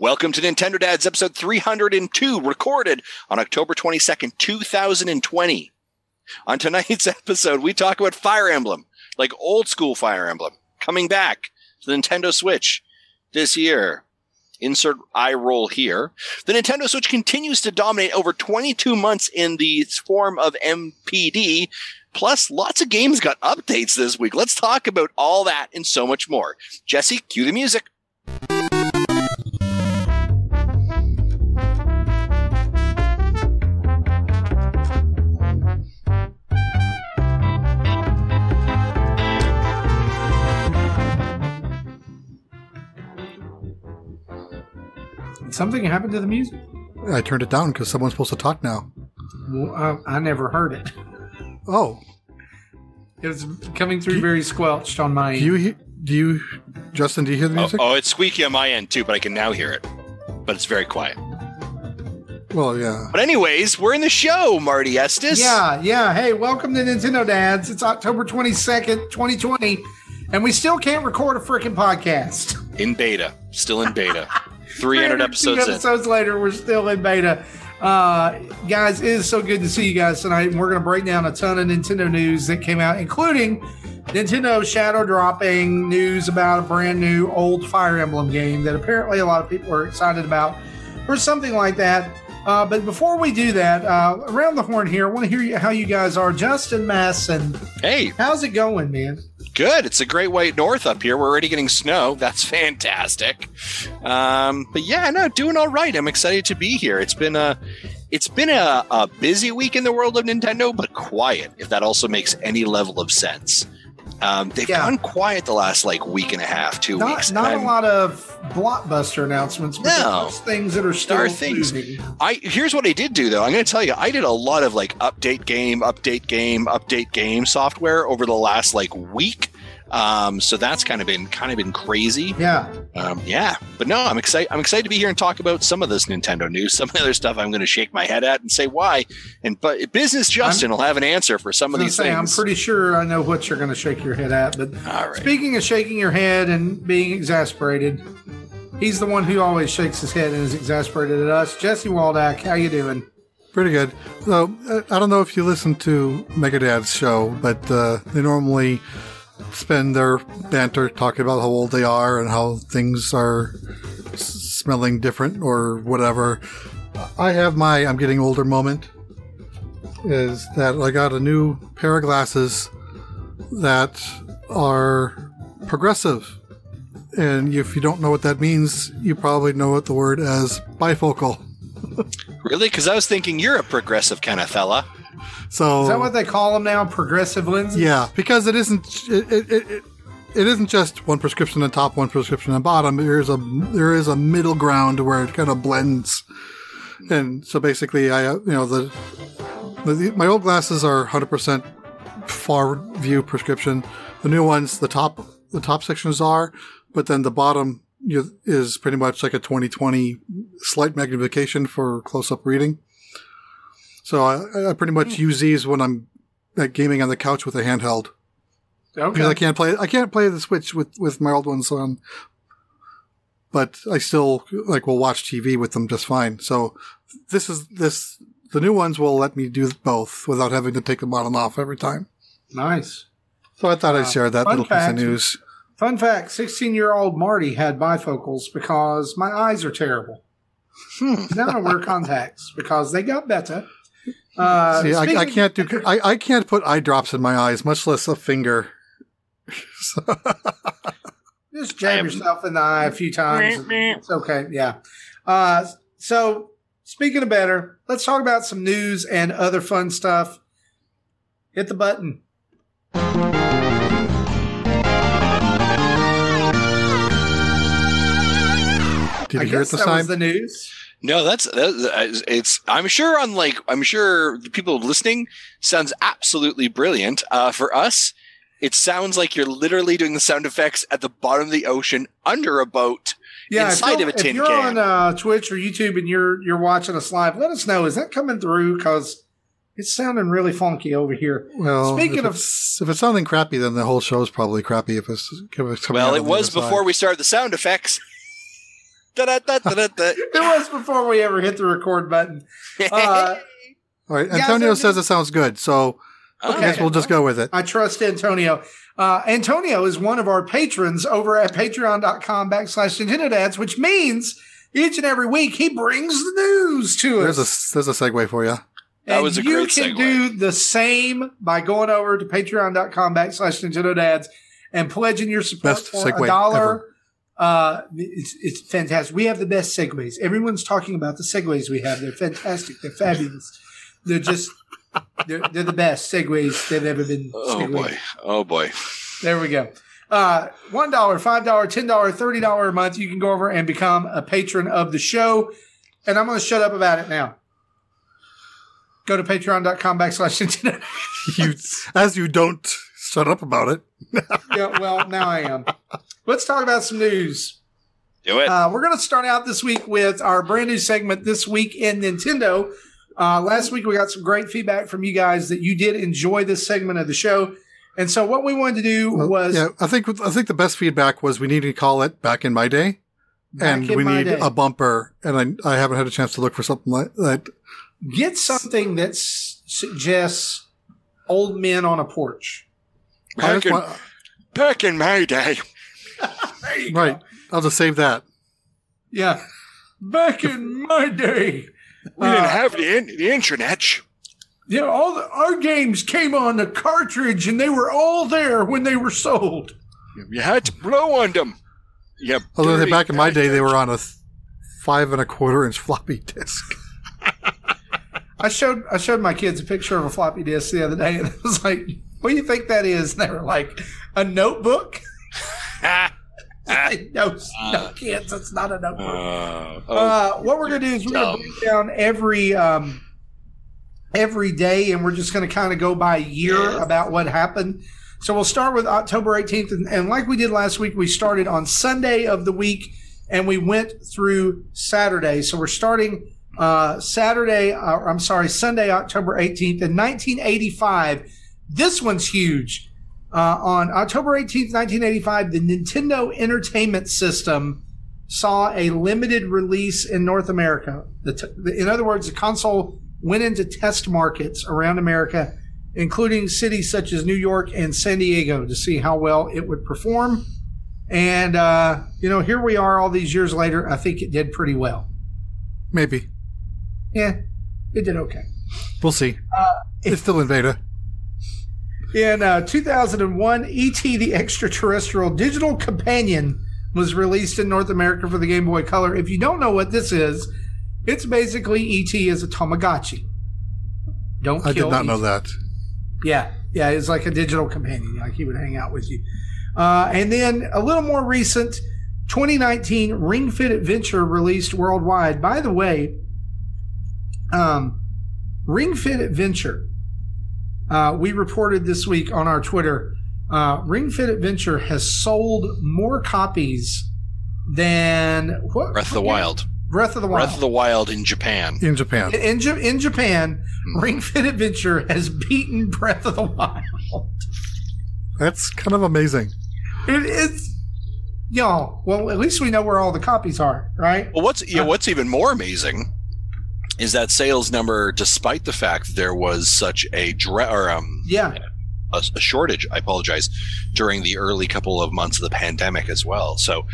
Welcome to Nintendo Dads episode 302, recorded on October 22nd, 2020. On tonight's episode, we talk about Fire Emblem, like old school Fire Emblem, coming back to the Nintendo Switch this year. Insert eye roll here. The Nintendo Switch continues to dominate over 22 months in the form of NPD. Plus, lots of games got updates this week. Let's talk about all that and so much more. Jesse, cue the music. Something happened to the music. I turned it down because someone's supposed to talk now. Well, I, I never heard it. Oh, It was coming through very squelched on my. do you he- do you Justin? Do you hear the Oh, music? oh, it's squeaky on my end too, but I can now hear it. But it's very quiet. Well, yeah. But anyways, we're in the show, Marty Estes. yeah, yeah. Hey, welcome to Nintendo Dads. It's October twenty second, twenty twenty, and we still can't record a freaking podcast. In beta. Still in beta. 300 episodes in. episodes later, we're still in beta. Uh, guys, it is so good to see you guys tonight. And we're going to break down a ton of Nintendo news that came out, including Nintendo shadow dropping news about a brand new old Fire Emblem game that apparently a lot of people are excited about, or something like that. Uh, but before we do that, uh, around the horn here, I want to hear you, how you guys are. Justin Masson, Hey, how's it going, man? good. It's a great way north up here. We're already getting snow. That's fantastic. Um, but yeah, no, doing all right. I'm excited to be here. It's been a it's been a, a busy week in the world of Nintendo, but quiet, if that also makes any level of sense. Um, they've Yeah. gone quiet the last like week and a half, two Not, weeks. not a lot of blockbuster announcements, but No. things that are still are things. moving. I here's what I did do though. I'm going to tell you, I did a lot of like update game, update game, update game software over the last like week. Um, so that's kind of been kind of been crazy. Yeah. Um, yeah, but no, I'm excited. I'm excited to be here and talk about some of this Nintendo news. Some of the other stuff I'm going to shake my head at and say why. And but business Justin will have an answer for some of these gonna say, I'm pretty sure I know what you're going to shake your head at. But All right. speaking of shaking your head and being exasperated, he's the one who always shakes his head and is exasperated at us. Jesse Waldack, how you doing? Pretty good. So uh, I don't know if you listen to Megadad's show, but uh, they normally spend their banter talking about how old they are and how things are smelling different or whatever. I have my I'm getting older moment. Is that I got a new pair of glasses that are progressive. And if you don't know what that means, you probably know what the word as bifocal. Really? Because I was thinking you're a progressive kind of fella. So Is that what they call them now? Progressive lenses? Yeah, because it isn't it, it, it, it isn't just one prescription on top, one prescription on bottom. There is a there is a middle ground where it kind of blends, and so basically, I uh, you know the, the my old glasses are 100 percent far view prescription. The new ones, the top the top sections are, but then the bottom you, is pretty much like a 2020 slight magnification for close up reading. So I, I pretty much use these when I'm like gaming on the couch with a handheld Okay. because I can't play I can't play the Switch with with my old ones on. But I still like will watch TV with them just fine. So this is this the new ones will let me do both without having to take the bottom off every time. Nice. So I thought Uh, I'd share that little piece of news. Fun fact 16 year old Marty had bifocals because my eyes are terrible. Hmm. now I wear contacts because they got better. Uh, See, I, I can't do I, I can't put eye drops in my eyes, much less a finger. So- Just jab yourself in the eye a few times. It's okay. Yeah. Uh, so, speaking of better, let's talk about some news and other fun stuff. Hit the button. Did I you hear it guess this that time? was the news. No, that's, that's it's. I'm sure on like I'm sure the people listening sounds absolutely brilliant. Uh, for us, it sounds like you're literally doing the sound effects at the bottom of the ocean under a boat. Yeah, Inside of a tin can. if you're can. on uh, Twitch or YouTube and you're you're watching us live, let us know. Is that coming through? Because it's sounding really funky over here. well, Speaking if of- it's, if it's sounding crappy, then the whole show's probably crappy. If it's, if it's coming Well, out it was other side. before we started the sound effects. It was before we ever hit the record button. Uh, All right. Antonio I says it sounds good, so I guess we'll just go with it. I trust Antonio. Uh, Antonio is one of our patrons over at patreon.com backslash Nintendo Dads, which means each and every week he brings the news to There's us. a there's a segue for you. That and was a you great can segue. do the same by going over to patreon.com backslash Nintendo Dads and pledging your support Best for segue a dollar. ever. Uh, it's, it's fantastic. We have the best segues. Everyone's talking about the segues we have. They're fantastic. They're fabulous. They're just, they're, they're the best segues they've ever been. Oh segued. boy. Oh boy. There we go. Uh, $1, $5, $10, $30 a month. You can go over and become a patron of the show. And I'm going to shut up about it now. Go to patreon.com backslash Nintendo. You as you don't shut up about it. yeah, well, now I am. Let's talk about some news. Do it. Uh, we're going to start out this week with our brand new segment, This Week in Nintendo. Uh, last week, we got some great feedback from you guys that you did enjoy this segment of the show. And so, what we wanted to do Well, was yeah, I think I think the best feedback was we need to call it back in my day, back and in we my need day, a bumper. And I, I haven't had a chance to look for something like that. get something that s- suggests old men on a porch. Back in, want- back in my day. There you right, go. I'll just save that. Yeah. Back in my day, We Uh, didn't have the, in, the internet. yeah, all the, our games came on the cartridge, and they were all there when they were sold. You had to blow on them. Yeah. Although they, back in my day, they were on a five and a quarter inch floppy disk. I showed I showed my kids a picture of a floppy disk the other day, and I was like, "What do you think that is?" And they were like, "A notebook." no, no, kids, it's not a notebook. Uh, oh, Uh, what we're going to do is we're gonna break down every um, every day, and we're just going to kind of go by year Yes. about what happened. So we'll start with October 18th, and, and like we did last week, we started on Sunday of the week, and we went through Saturday. So we're starting uh, Saturday. Uh, I'm sorry, Sunday, October 18th, in 1985. This one's huge. Uh, on October 18th, 1985, the Nintendo Entertainment System saw a limited release in North America. The t- the, in other words, the console went into test markets around America, including cities such as New York and San Diego, to see how well it would perform. And uh, you know, here we are, all these years later. I think it did pretty well. Maybe Yeah, it did okay. we'll see. Uh, it's still in beta. In uh, 2001, E.T. the Extraterrestrial Digital Companion was released in North America for the Game Boy Color. If you don't know what this is, it's basically E.T. as a Tamagotchi. Don't I did not know that. Yeah, yeah, it's like a digital companion. Like he would hang out with you. Uh, and then a little more recent, 2019 Ring Fit Adventure released worldwide. By the way, um, Ring Fit Adventure, uh, we reported this week on our Twitter. Uh, Ring Fit Adventure has sold more copies than what? Breath of the Wild. Breath of the Wild. Breath of the Wild in Japan. In Japan, in, Ja- in Japan, Ring Fit Adventure has beaten Breath of the Wild. that's kind of amazing. It is, y'all. Well, at least we know where all the copies are, right? Well, what's yeah, what's even more amazing is that sales number, despite the fact there was such a or um Yeah, a, a shortage. I apologize during the early couple of months of the pandemic as well. So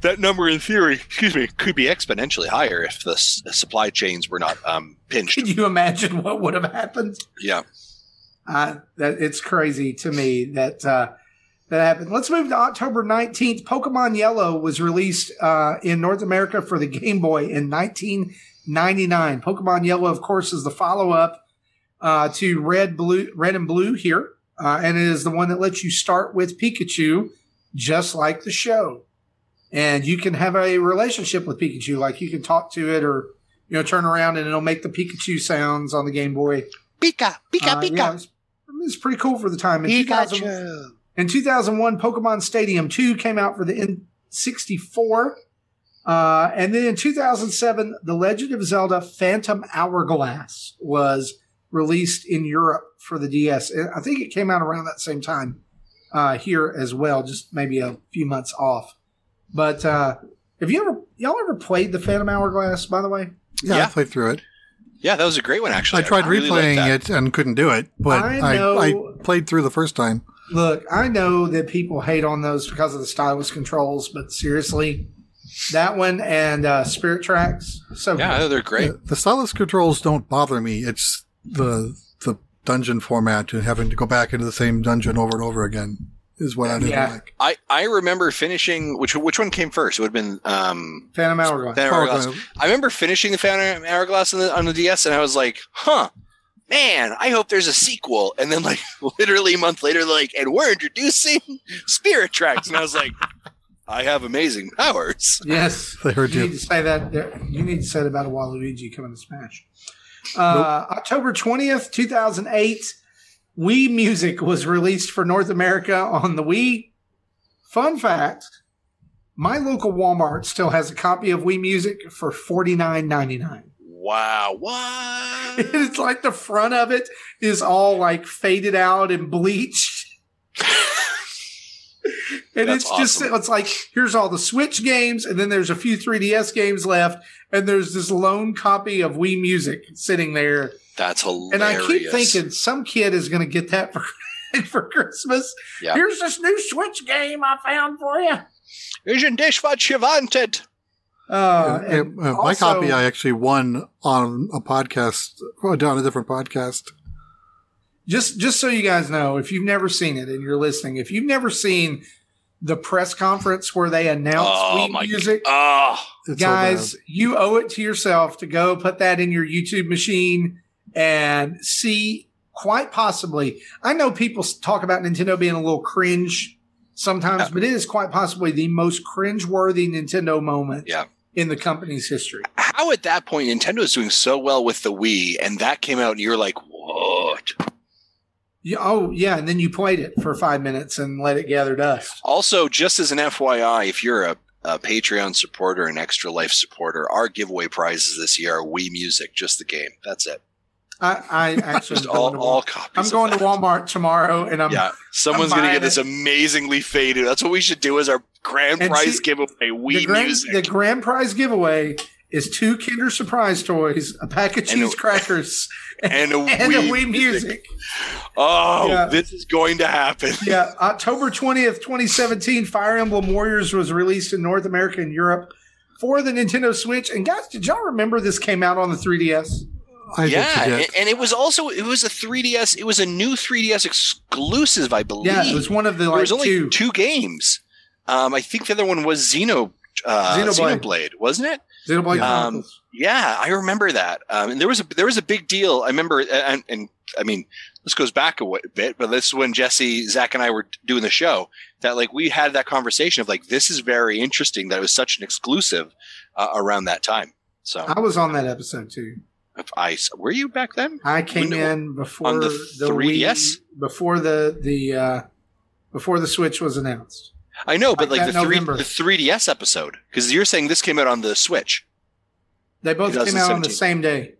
that number, in theory, excuse me, could be exponentially higher if the s- supply chains were not um, pinched. can you imagine what would have happened? Yeah. Uh, that it's crazy to me that uh, that happened. Let's move to October nineteenth. Pokemon Yellow was released uh, in North America for the Game Boy in nineteen ninety nine. Pokemon Yellow, of course, is the follow up uh, to Red, Blue, Red and Blue here, uh, and it is the one that lets you start with Pikachu, just like the show, and you can have a relationship with Pikachu, like you can talk to it or you know turn around and it'll make the Pikachu sounds on the Game Boy. Pika, Pika, Uh, Pika. yeah, it's, it's pretty cool for the time. In, 2000, Pikachu. in 2001, Pokemon Stadium 2 came out for the N64. Uh, and then in 2007, The Legend of Zelda Phantom Hourglass was released in Europe for the DS. And I think it came out around that same time uh, here as well, just maybe a few months off. But uh, Have you ever y'all ever played the Phantom Hourglass? By the way, Yeah, Yeah. I played through it. Yeah, that was a great one actually. I tried really replaying it and couldn't do it, but I I, I, played through the first time. look, I know that people hate on those because of the stylus controls, but seriously, that one and uh, Spirit Tracks, so Yeah, good. they're great. The, the stylus controls don't bother me. It's the the dungeon format and having to go back into the same dungeon over and over again is what I didn't Yeah. like. I, I remember finishing which which one came first? It would have been um Phantom Hourglass. Phantom Hourglass. Hourglass. I remember finishing the Phantom Hourglass on the on the DS and I was like, huh. Man, I hope there's a sequel. And then like literally a month later, like, and we're introducing Spirit Tracks. And I was like, I have amazing powers. Yes, They heard you you. need to say that. there- You need to say that about a Waluigi coming to Smash. Uh, October twentieth, two thousand eight. Wii Music was released for North America on the Wii. Fun fact: My local Walmart still has a copy of Wii Music for forty nine ninety nine. Wow. What? It's like the front of it is all like faded out and bleached. and That's it's just it's like here's all the Switch games, and then there's a few 3DS games left, and there's this lone copy of Wii Music sitting there. That's hilarious. And I keep thinking some kid is going to get that for for Christmas. Yeah. Here's this new Switch game I found for you. Isn't this what you wanted? Uh, Yeah, and uh, my copy I actually won on a podcast, well, on a different podcast. Just just so you guys know, if you've never seen it and you're listening, if you've never seen the press conference where they announce Oh Wii my music, Oh, It's so guys, you owe it to yourself to go put that in your YouTube machine and see. Quite possibly, I know people talk about Nintendo being a little cringe sometimes, Yeah. but it is quite possibly the most cringe-worthy Nintendo moment Yeah. in the company's history. how at that point Nintendo is doing so well with the Wii, and that came out, and you're like, what? Yeah, oh, yeah, and then you played it for five minutes and let it gather dust. Also, just as an FYI, if you're a, a Patreon supporter and Extra Life supporter, our giveaway prizes this year are Wii Music, just the game. That's it. I, I actually Just all, all copies. I'm going to. Walmart tomorrow, and I'm Yeah, someone's I'm to get this it. amazingly faded. That's what we should do as our grand And prize see, giveaway. the Wii grand, Music. the grand prize giveaway is two Kinder Surprise toys, a pack of And a- cheese crackers, and a and Wii, a Wii music. Oh, Yeah. this is going to happen. yeah, October 20th, 2017, Fire Emblem Warriors was released in North America and Europe for the Nintendo Switch. And guys, did y'all remember this came out on the 3DS? I yeah, and, and it was also it was a 3DS. It was a new 3DS exclusive, I believe. Yeah, it was one of the there was only two. two, games. Um, I think the other one was Xeno, uh, Xenoblade. Xenoblade. wasn't it? Xenoblade Um, Yeah, I remember that. Um, and there was a there was a big deal. I remember, and, and I mean, this goes back a bit, but this is when Jesse, Zach, and I were doing the show. That like we had that conversation of like this is very interesting that it was such an exclusive uh, around that time. So I was on that episode too. I were you back then? I came When- in before on the the 3DS? Wii, before the the uh, before the Switch was announced. I know, but Like like, the three the 3DS episode because you're saying this came out on the Switch. They both came out on the same day.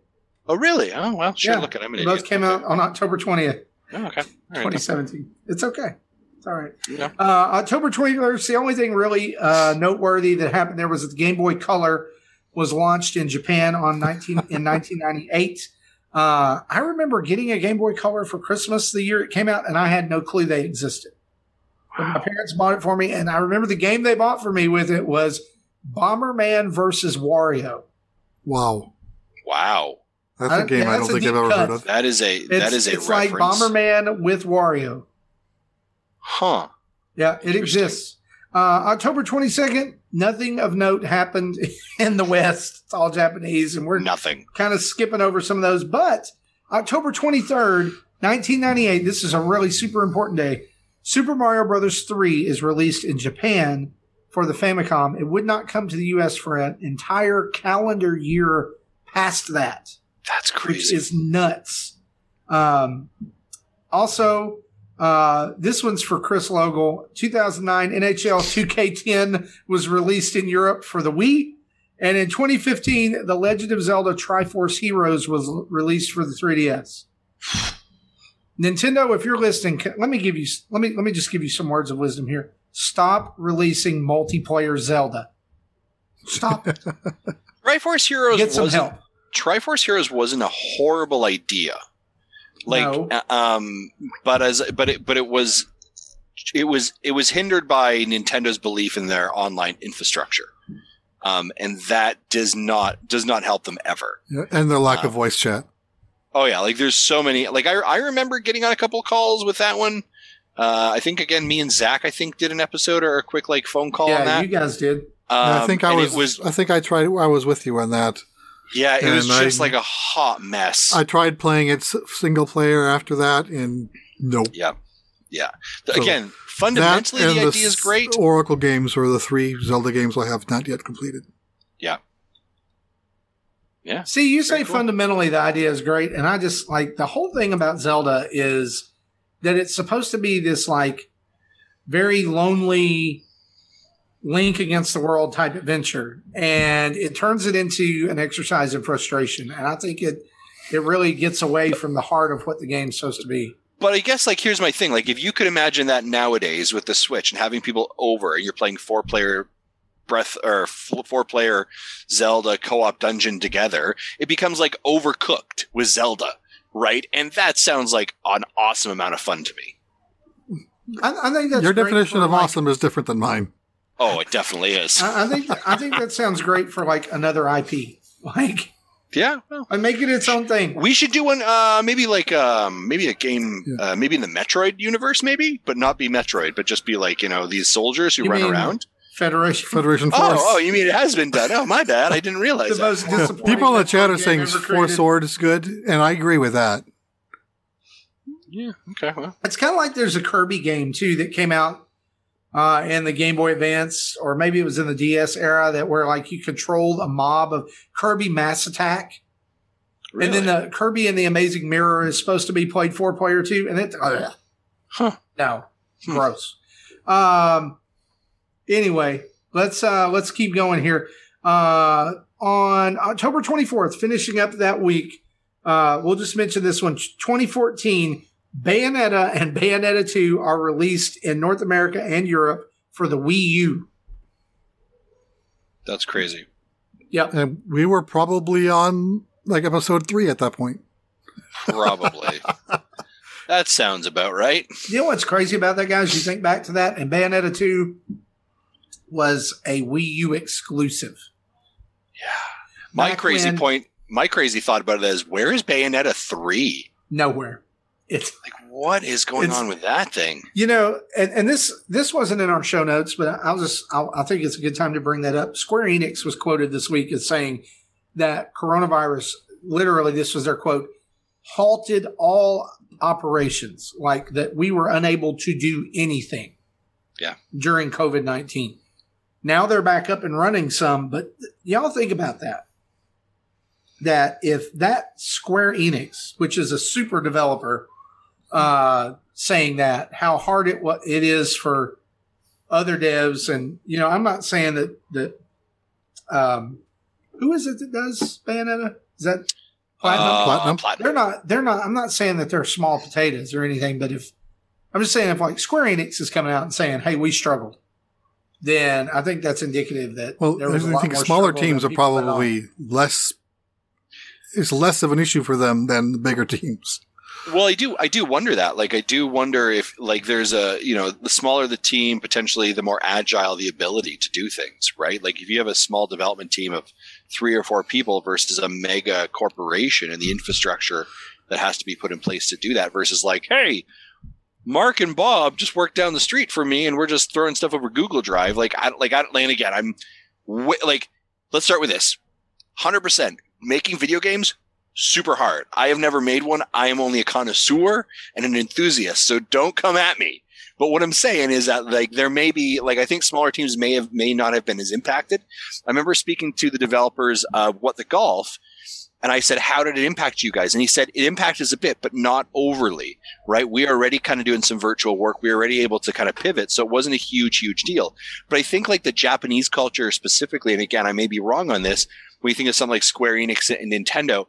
Oh, really? Oh, well, sure. Yeah, Look at I'm an They both idiot. came out on October twentieth, Oh, okay. All right. 2017. It's okay. It's all right. Yeah. Uh, October 23rd, the only thing really uh, noteworthy that happened there was that the Game Boy Color was launched in Japan on 19 in 1998. Uh, I remember getting a Game Boy Color for Christmas the year it came out, and I had no clue they existed. But my parents bought it for me, and I remember the game they bought for me with it was Bomberman versus Wario. wow. Wow. That's a game yeah, I that's don't think I've ever cut. heard of. That is a It's, that is a it's like. Bomberman with Wario. Huh. Yeah, it exists. Uh, October 22nd, nothing of note happened in the West. It's all Japanese, and we're Nothing. kind of skipping over some of those. But October 23rd, 1998, this is a really super important day. Super Mario Brothers 3 is released in Japan for the Famicom. It would not come to the US for an entire calendar year past that That's which crazy. is nuts. Um, also, uh, this one's for Chris Logal. 2009 NHL 2K10 was released in Europe for the Wii. And in 2015, The Legend of Zelda Triforce Heroes was released for the 3DS. Nintendo, if you're listening, let me give you let me let me just give you some words of wisdom here. Stop releasing multiplayer Zelda. Stop. Triforce Heroes Get some wasn't help. Triforce Heroes wasn't a horrible idea. Like No. uh, um but as but it but it was it was it was hindered by Nintendo's belief in their online infrastructure. Um and that does not does not help them ever. Yeah, and their lack Wow. of voice chat. Oh yeah, like there's so many like I I remember getting on a couple calls with that one. Uh I think again me and Zach I think did an episode or a quick like phone call on that. you guys did. And I Um, think I was, it was I think I tried. I was with you on that. yeah, it was and I- just like a hot mess. I tried playing it single player after that, and nope. yeah. Yeah. So Again, That fundamentally the idea is great. Oracle games are the three Zelda games I have not yet completed. See, you say cool. fundamentally the idea is great, and I just like the whole thing about Zelda is that it's supposed to be this like very lonely link against the world type adventure, and it turns it into an exercise in frustration. And I think it it really gets away from the heart of what the game's supposed to be. But I guess like here's my thing: like if you could imagine that nowadays with the Switch and having people over, and you're playing four player breath or four player Zelda co-op dungeon together, it becomes like overcooked with Zelda, right? And that sounds like an awesome amount of fun to me. I, I think that's Your definition of like, awesome is different than mine. Oh, it definitely is. I, I think I think that sounds great for like another IP, like yeah. Well, and make it its own thing. we should do one. Uh, maybe like um, maybe a game. Yeah. Uh, maybe in the Metroid universe, maybe, but not be Metroid, but just be like you know these soldiers who You run mean around. Federation. Federation Force. Oh, oh, you mean it has been done? Oh, my bad. I didn't realize the that. most disappointing. People in the chat are saying Four created. Sword is good, and I agree with that. Yeah. Okay. Well. It's kind of like there's a Kirby game too that came out uh, in the Game Boy Advance, or maybe it was in the DS era that where like you controlled a mob of Kirby Mass Attack, and then the Kirby and the Amazing Mirror is supposed to be played four player too, and it ugh. Huh. no Hmm. gross. Um. Anyway, let's uh let's keep going here. Uh, on October 24th, finishing up that week, uh, we'll just mention this one. 2014, Bayonetta and Bayonetta 2 are released in North America and Europe for the Wii U. That's crazy. Yep. And we were probably on like episode three at that point. Probably. that sounds about right. You know what's crazy about that, guys? You think back to that, and Bayonetta 2 was a Wii U exclusive. Yeah. My Back crazy when- point, my crazy thought about it is where is Bayonetta 3? Nowhere. It's Like, what is going on with that thing? You know, and, and this this wasn't in our show notes, but I'll just I'll, I think it's a good time to bring that up. Square Enix was quoted this week as saying that coronavirus, literally, this was their quote, halted all operations, like that we were unable to do anything. Yeah. During COVID nineteen, now they're back up and running some, but y'all think about that. That if that Square Enix, which is a super developer, uh, saying that how hard it what it is for other devs, and you know, I'm not saying that that um, who is it that does Bayonetta? Is that Platinum? Uh, Platinum? Platinum. they're not. They're not. I'm not saying that they're small potatoes or anything, but if I'm just saying if like Square Enix is coming out and saying, "Hey, we struggled," then I think that's indicative that Well, there I was a lot think more smaller teams are people let on. probably less. It's less of an issue for them than the bigger teams. Well, I do. I do wonder that. Like, I do wonder if, like, there's a, you know, the smaller the team, potentially the more agile the ability to do things, right? Like, if you have a small development team of three or four people versus a mega corporation and the infrastructure that has to be put in place to do that, versus like, hey, Mark and Bob just worked down the street for me, and we're just throwing stuff over Google Drive. Like, I, like, I, and again, I'm, like, let's start with this. Hundred percent making video games super hard. I have never made one. I am only a connoisseur and an enthusiast. So don't come at me. But what I'm saying is that like there may be like I think smaller teams may have may not have been as impacted. I remember speaking to the developers of What the Golf and I said, How did it impact you guys? And he said, It impacted us a bit, but not overly, right? We are already kind of doing some virtual work. We are already able to kind of pivot. So it wasn't a huge, huge deal. But I think like the Japanese culture specifically, and again, I may be wrong on this, when you think of something like Square Enix and Nintendo,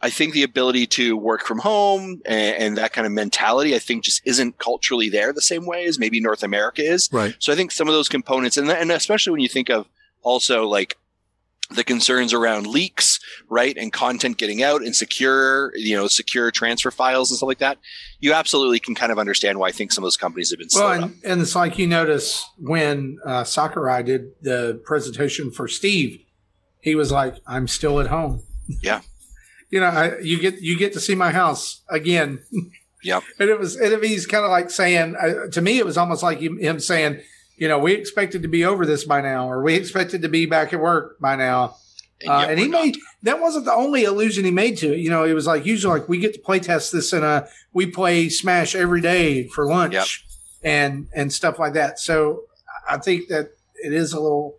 I think the ability to work from home and, and, that kind of mentality, I think just isn't culturally there the same way as maybe North America is. Right. So I think some of those components, and, and especially when you think of also like the concerns around leaks, right, and content getting out and secure, you know, secure transfer files and stuff like that, you absolutely can kind of understand why I think some of those companies have been Well, slowed up. and, and it's like you notice when uh, Sakurai did the presentation for Steve, he was like, "I'm still at home." Yeah. you know, I, you get you get to see my house again. Yep. and it was, and he's kind of like saying uh, to me, it was almost like him saying, "You know, we expected to be over this by now, or we expected to be back at work by now." Uh, and he not. made that wasn't the only allusion he made to it. You know, it was like usually like we get to play test this in a we play Smash every day for lunch Yep. and and stuff like that. So I think that it is a little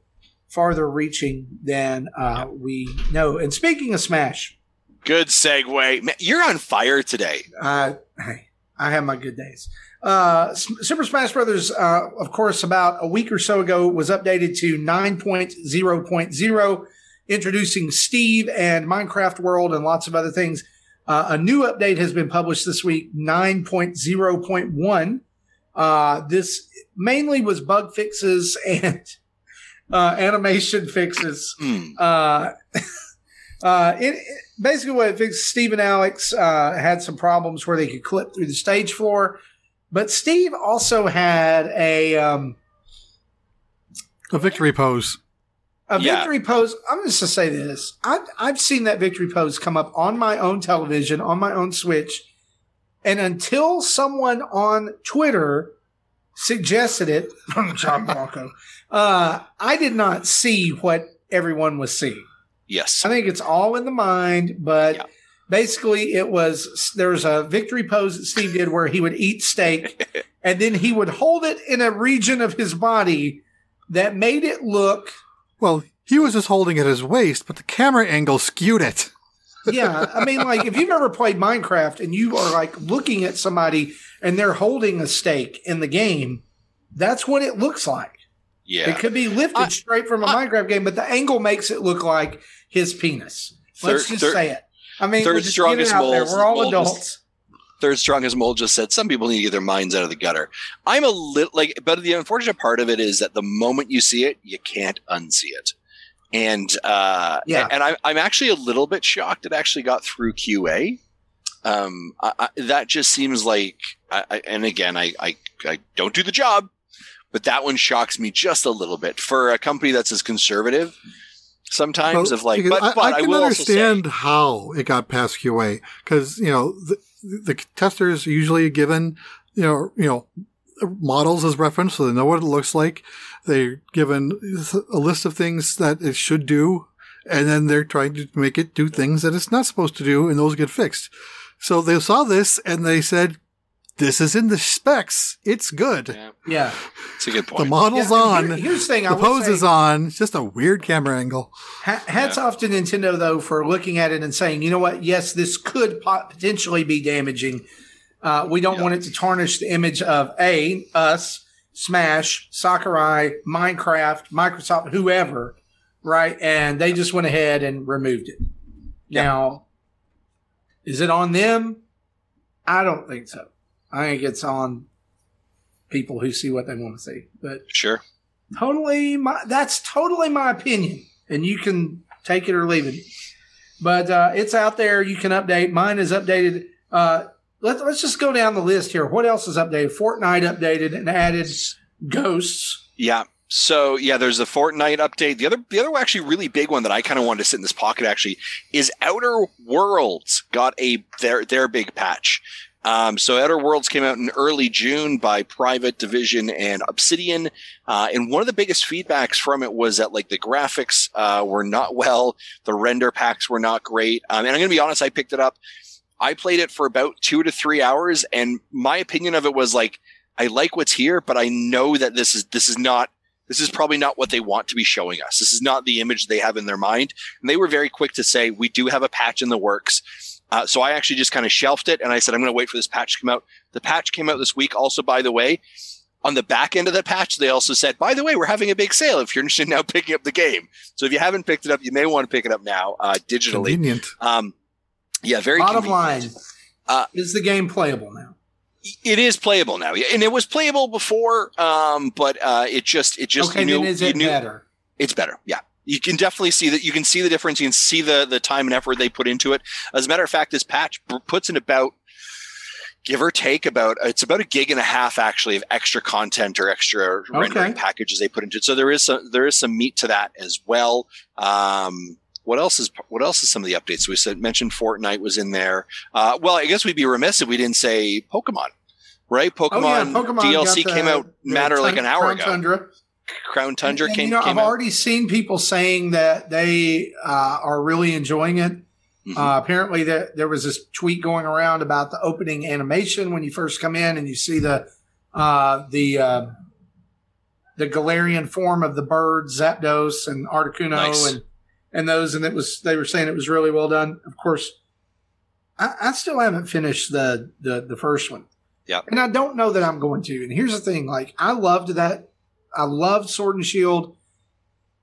farther reaching than uh, we know. And speaking of Smash, Good segue. Man, you're on fire today. uh, hey, I have my good days. Uh, Super Smash Brothers, uh, of course, about a week or so ago was updated to 9.0.0, introducing Steve and Minecraft World and lots of other things. Uh, a new update has been published this week, 9.0.1. Uh, this mainly was bug fixes and uh, animation fixes. Uh, uh, it, it- basically, what it fixed, Steve and Alex uh, had some problems where they could clip through the stage floor, but Steve also had a um, A victory pose. a Yeah. victory pose. I'm just to say this: I've I've seen that victory pose come up on my own television, on my own Switch, and until someone on Twitter suggested it, John Blanco, uh, I did not see what everyone was seeing. Yes. I think it's all in the mind, but Yeah. Basically it was there was a victory pose that Steve did where he would eat steak and then he would hold it in a region of his body that made it look Well, he was just holding it at his waist, but the camera angle skewed it. yeah, I mean like if you've ever played Minecraft and you are like looking at somebody and they're holding a steak in the game, that's what it looks like. Yeah. It could be lifted I- straight from a Minecraft game, but the angle makes it look like his penis. Let's Third- just third- say it. I mean, third we're just getting it strongest there. We're all adults. third strongest mold just said some people need to get their minds out of the gutter. I'm a little like, but the unfortunate part of it is that the moment you see it, you can't unsee it. And uh, Yeah. and I'm I'm actually a little bit shocked it actually got through QA. Um, I, I, that just seems like, I, I, and again, I, I I don't do the job, but that one shocks me just a little bit for a company that's as conservative. Sometimes of like, but, but I, can will also say, understand how it got past QA because you know the, the testers usually given you know you know models as reference, so they know what it looks like. They're given a list of things that it should do, and then they're trying to make it do things that it's not supposed to do, and those get fixed. So they saw this and they said, "This is in the specs. It's good. yeah, Yeah. it's a good point. The model's Yeah, on." here- here's the thing. The will pose say, is on. It's just a weird camera angle. ha- hats off to Nintendo though for looking at it and saying, you know what? Yes, this could pot- potentially be damaging. Uh, we don't Yeah. want it to tarnish the image of a us, Smash, Sakurai, Minecraft, Microsoft, whoever, right? And they just went ahead and removed it. Yeah. Now, is it on them? I don't think so. I think it's on people who see what they want to see, but. Sure. totally my that's totally my opinion and you can take it or leave it but uh, it's out there you can update mine is updated uh, let, let's just go down the list here what else is updated fortnite updated and added ghosts Yeah. So yeah, there's a Fortnite update. The other, the other actually really big one that I kind of wanted to sit in this pocket actually is Outer Worlds got a their their big patch. Um, so Outer Worlds came out in early June by Private Division and Obsidian, uh, and one of the biggest feedbacks from it was that like the graphics uh, were not well, the render packs were not great. Um, and I'm going to be honest, I picked it up. I played it for about two to three hours, and my opinion of it was like, I like what's here, but I know that this is this is not this is probably not what they want to be showing us. This is not the image they have in their mind. And they were very quick to say, we do have a patch in the works. Uh, so I actually just kind of shelved it and I said, I'm going to wait for this patch to come out. The patch came out this week. Also, by the way, on the back end of the patch, they also said, by the way, we're having a big sale if you're interested in now picking up the game. So if you haven't picked it up, you may want to pick it up now uh, digitally. Convenient. Um, yeah, very bottom convenient. line Uh, is the game playable now It is playable now, and it was playable before, um, but uh, it just it just okay you knew, then is you it knew better it's better. Yeah, you can definitely see that you can see the difference. You can see the the time and effort they put into it. As a matter of fact, this patch puts in about give or take about it's about a gig and a half actually of extra content or extra okay. rendering packages they put into it. So there is some there is some meat to that as well. Um, what else is what else is some of the updates we said mentioned Fortnite was in there. Uh, well, I guess we'd be remiss if we didn't say Pokemon, right? Pokemon, oh, yeah. Pokemon DLC the, came out matter like an hour ago. Tundra. Crown Tundra and, and, came. You know, I've out. already seen people saying that they uh, are really enjoying it. Mm-hmm. Uh, apparently, there, there was this tweet going around about the opening animation when you first come in and you see the uh, the uh, the Galarian form of the bird Zapdos and Articuno nice. and and those, and it was they were saying it was really well done. Of course, I, I still haven't finished the, the the first one. Yeah, and I don't know that I'm going to. And here's the thing: like I loved that, I loved Sword and Shield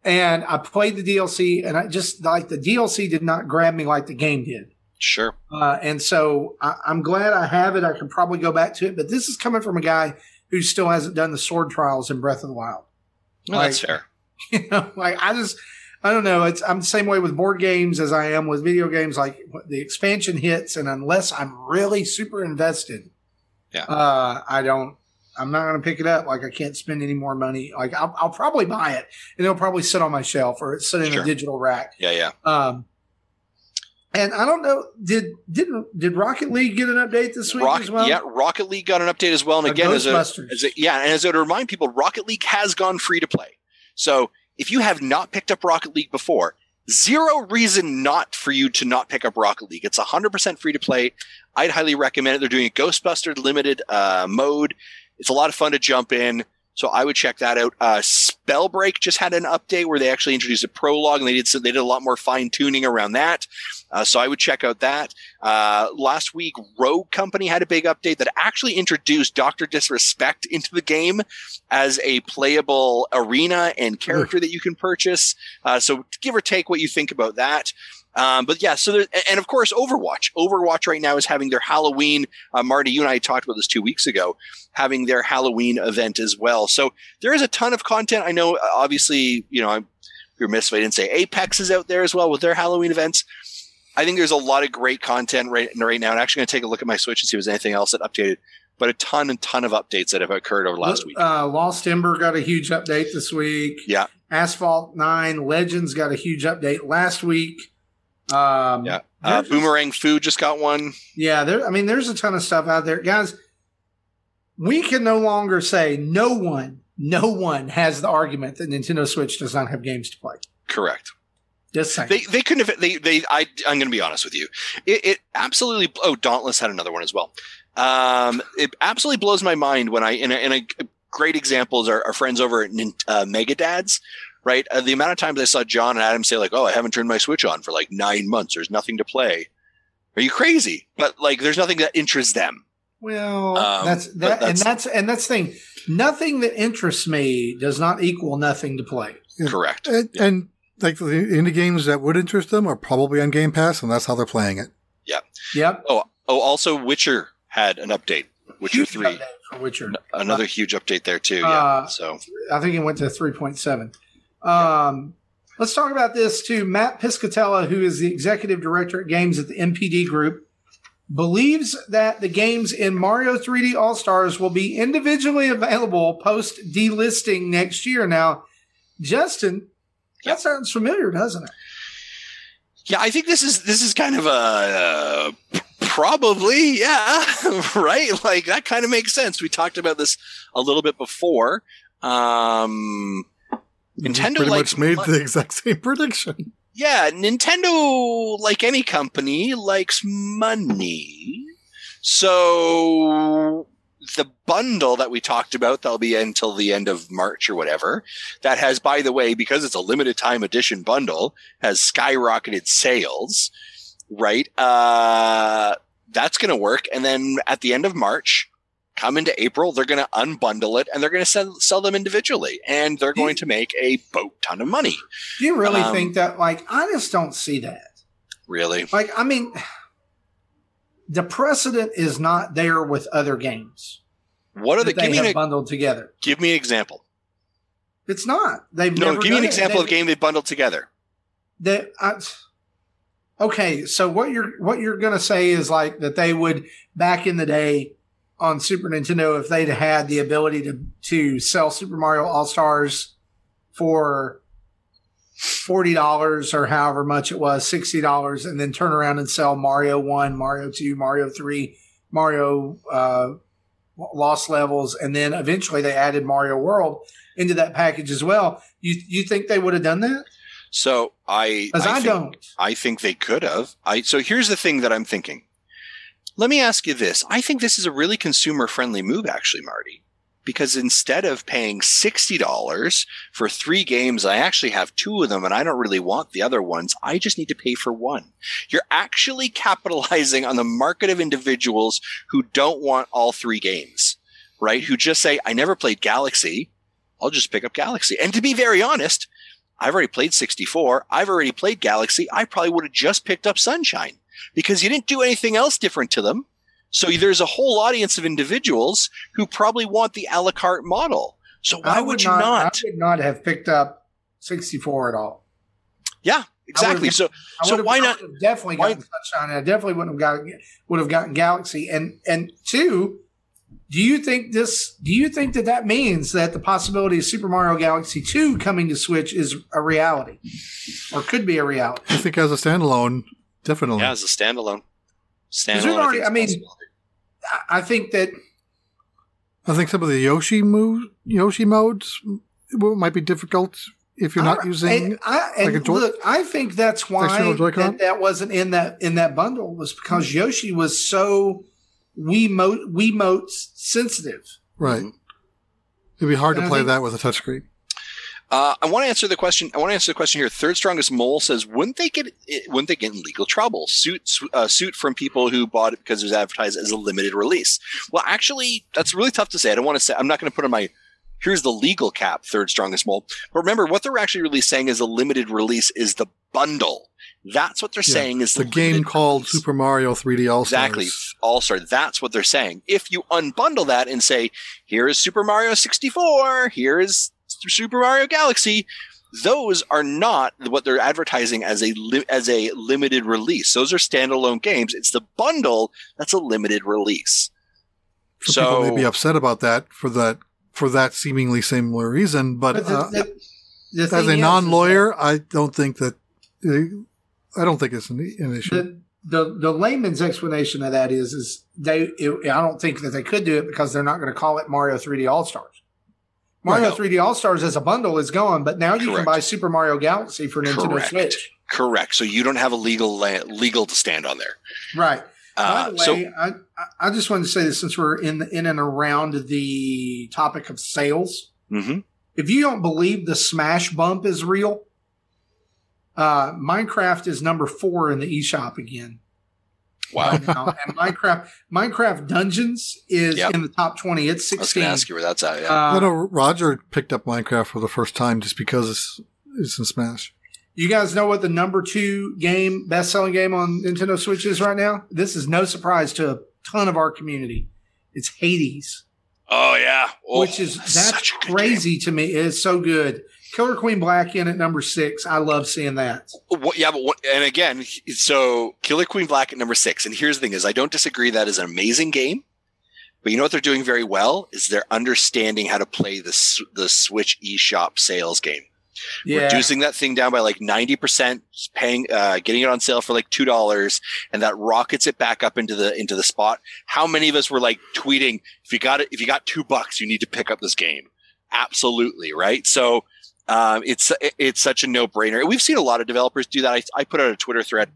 and I played the DLC, and I just like the DLC did not grab me like the game did. Sure. Uh, and so I, am glad I have it. I can probably go back to it, but this is coming from a guy who still hasn't done the sword trials in Breath of the Wild. Well, like, that's fair. You know, like I just, I don't know. It's I'm the same way with board games as I am with video games. Like the expansion hits, and unless I'm really super invested, yeah, uh, I don't I'm not going to pick it up. Like I can't spend any more money. Like I'll, I'll probably buy it and it'll probably sit on my shelf or it's sit in sure. a digital rack. Yeah, yeah. Um, and I don't know, did didn't did Rocket League get an update this week Rock, as well? Yeah, Rocket League got an update as well. And again, as a, as a, yeah, and as a to remind people, Rocket League has gone free to play. So if you have not picked up Rocket League before, zero reason not for you to not pick up Rocket League. It's 100% free to play. I'd highly recommend it. They're doing a Ghostbuster limited uh, mode. It's a lot of fun to jump in. So I would check that out. Uh, Spellbreak just had an update where they actually introduced a prologue and they did they did a lot more fine tuning around that. Uh, so I would check out that. Uh, last week, Rogue Company had a big update that actually introduced Doctor Disrespect into the game as a playable arena and character that you can purchase. Uh, so give or take what you think about that. Um, but yeah, so there, and of course, Overwatch. Overwatch right now is having their Halloween. Uh, Marty, you and I talked about this two weeks ago, having their Halloween event as well. So there is a ton of content. I know, uh, obviously, you know, I'm remiss if I didn't say Apex is out there as well with their Halloween events. I think there's a lot of great content right, right now. I'm actually going to take a look at my Switch and see if there's anything else that updated. But a ton and ton of updates that have occurred over last week. Uh, Lost Ember got a huge update this week. Yeah. Asphalt 9 Legends got a huge update last week. Um, yeah, uh, Boomerang Fu just got one. Yeah, there. I mean, there's a ton of stuff out there, guys. We can no longer say no one, no one has the argument that Nintendo Switch does not have games to play. Correct. Just saying. They they couldn't have. They they. I I'm going to be honest with you. It, it absolutely. Oh, Dauntless had another one as well. Um, it absolutely blows my mind when I in a, a great examples are our friends over at uh, Mega Dads right? Uh, the amount of times I saw John and Adam say like, "Oh, I haven't turned my Switch on for like nine months. There's nothing to play." Are you crazy? But like, there's nothing that interests them. Well, um, that's that, that's, and that's and that's the thing. Nothing that interests me does not equal nothing to play. Correct. And, yeah. and like the indie games that would interest them are probably on Game Pass, and that's how they're playing it. Yeah. Yep. Oh, oh. Also, Witcher had an update. Witcher huge three. For Witcher. Another uh, huge update there too. Yeah. Uh, so I think it went to three point seven. Um, let's talk about this too. Matt Piscatella, who is the executive director at games at the NPD Group, believes that the games in Mario 3D All Stars will be individually available post delisting next year. Now, Justin, that sounds familiar, doesn't it? Yeah, I think this is this is kind of a uh, probably yeah, right. Like that kind of makes sense. We talked about this a little bit before. Um, Nintendo pretty much made the exact same prediction. Yeah, Nintendo, like any company, likes money. So the bundle that we talked about, that'll be until the end of March or whatever, that has, by the way, because it's a limited time edition bundle, has skyrocketed sales, right? Uh, that's going to work. And then at the end of March, come into April, they're going to unbundle it and they're going to sell, sell them individually and they're going to make a boat ton of money. Do you really um, think that? Like, I just don't see that. Really? Like, I mean, the precedent is not there with other games. What are the they have an, bundled together? Give me an example. It's not. They've No, give me an example They- of a game they bundled together. that I, okay so what you're what you're gonna say is like that they would back in the day on super nintendo if they'd had the ability to to sell super mario all stars for $40 or however much it was $60 and then turn around and sell mario 1 mario 2 mario 3 mario uh, lost levels and then eventually they added mario world into that package as well you you think they would have done that So I, because I, think- don't I think they could have. I so here's the thing that I'm thinking. Let me ask you this. I think this is a really consumer friendly move actually, Marty. Because instead of paying $60 for three games, I actually have two of them and I don't really want the other ones. I just need to pay for one. You're actually capitalizing on the market of individuals who don't want all three games, right? Who just say, I never played Galaxy. I'll just pick up Galaxy. And to be very honest, I've already played 64. I've already played Galaxy. I probably would have just picked up Sunshine because you didn't do anything else different to them. So there's a whole audience of individuals who probably want the a la carte model. So why I would, you not? I would not have picked up 64 at all. Yeah, exactly. would've- So I So would've- why I not- would've Definitely why- gotten Sunshine. and I definitely wouldn't have got would have gotten Galaxy. And and two, do you think this? Do you think that that means that the possibility of Super Mario Galaxy 2 coming to Switch is a reality, or could be a reality? I think as a standalone, definitely. yeah, as a standalone, standalone. already- think I mean. I, I think that I think some of the Yoshi move, Yoshi modes w- might be difficult if you're not I- using. And, I, and like a Joy- look, I think that's why that, that wasn't in that in that bundle was because Yoshi was so Wiimote Wiimote sensitive. right. It'd be hard And to I play think- that with a touchscreen. Uh, I want to answer the question. I want to answer the question here. Third strongest mole says, wouldn't they get wouldn't they get in legal trouble? Suit uh, suit from people who bought it because it was advertised as a limited release. Well, actually, that's really tough to say. I don't want to say. I'm not going to put on my here's the legal cap. Third strongest mole. But remember, what they're actually really saying is a limited release is the bundle. That's what they're Yeah, saying is The the game called release. Super Mario 3D All Stars. Exactly. All Star. That's what they're saying. If you unbundle that and say, here is Super Mario 64, here is Super Mario Galaxy, those are not what they're advertising as a li- as a limited release. Those are standalone games. It's the bundle that's a limited release. Some people may be upset about that for that for that seemingly similar reason, but, But the, uh, the, the as a is, is non-lawyer, I don't think that. uh, I don't think it's an, an issue. the, the the layman's explanation of that is is they it, I don't think that they could do it because they're not going to call it Mario 3D All Stars. Mario Right. 3D All Stars as a bundle is gone, but now you can buy Super Mario Galaxy for Nintendo Correct. Switch. Correct. So you don't have a legal la- legal to stand on there. Right. Uh, By the way, so I I- just wanted to say this since we're in the, in and around the topic of sales. mhm. If you don't believe the Smash bump is real, uh, Minecraft is number four in the eShop again. Wow. right and Minecraft Minecraft Dungeons is Yep. in the top twenty. It's I was going sixteen. to ask you where that's at. Yeah. I Uh, know Roger picked up Minecraft for the first time just because it's, it's in Smash. you guys know what the number two game, best selling game on Nintendo Switch is right now? This is no surprise to a ton of our community. It's Hades, oh yeah. Oh, which is that's such a good game. crazy to me. It's so good. Killer Queen Black in at number six. I love seeing that. What, yeah, but what, and again, so Killer Queen Black at number six. And here's the thing: is I don't disagree that is an amazing game, but you know what they're doing very well is they're understanding how to play the the Switch eShop sales game, Yeah. reducing that thing down by like ninety percent, paying, uh, getting it on sale for like two dollars, and that rockets it back up into the into the spot. How many of us were like tweeting, "If you got it, if you got two bucks, you need to pick up this game." Absolutely, right? So um, it's it's such a no brainer. We've seen a lot of developers do that. I, I put out a Twitter thread,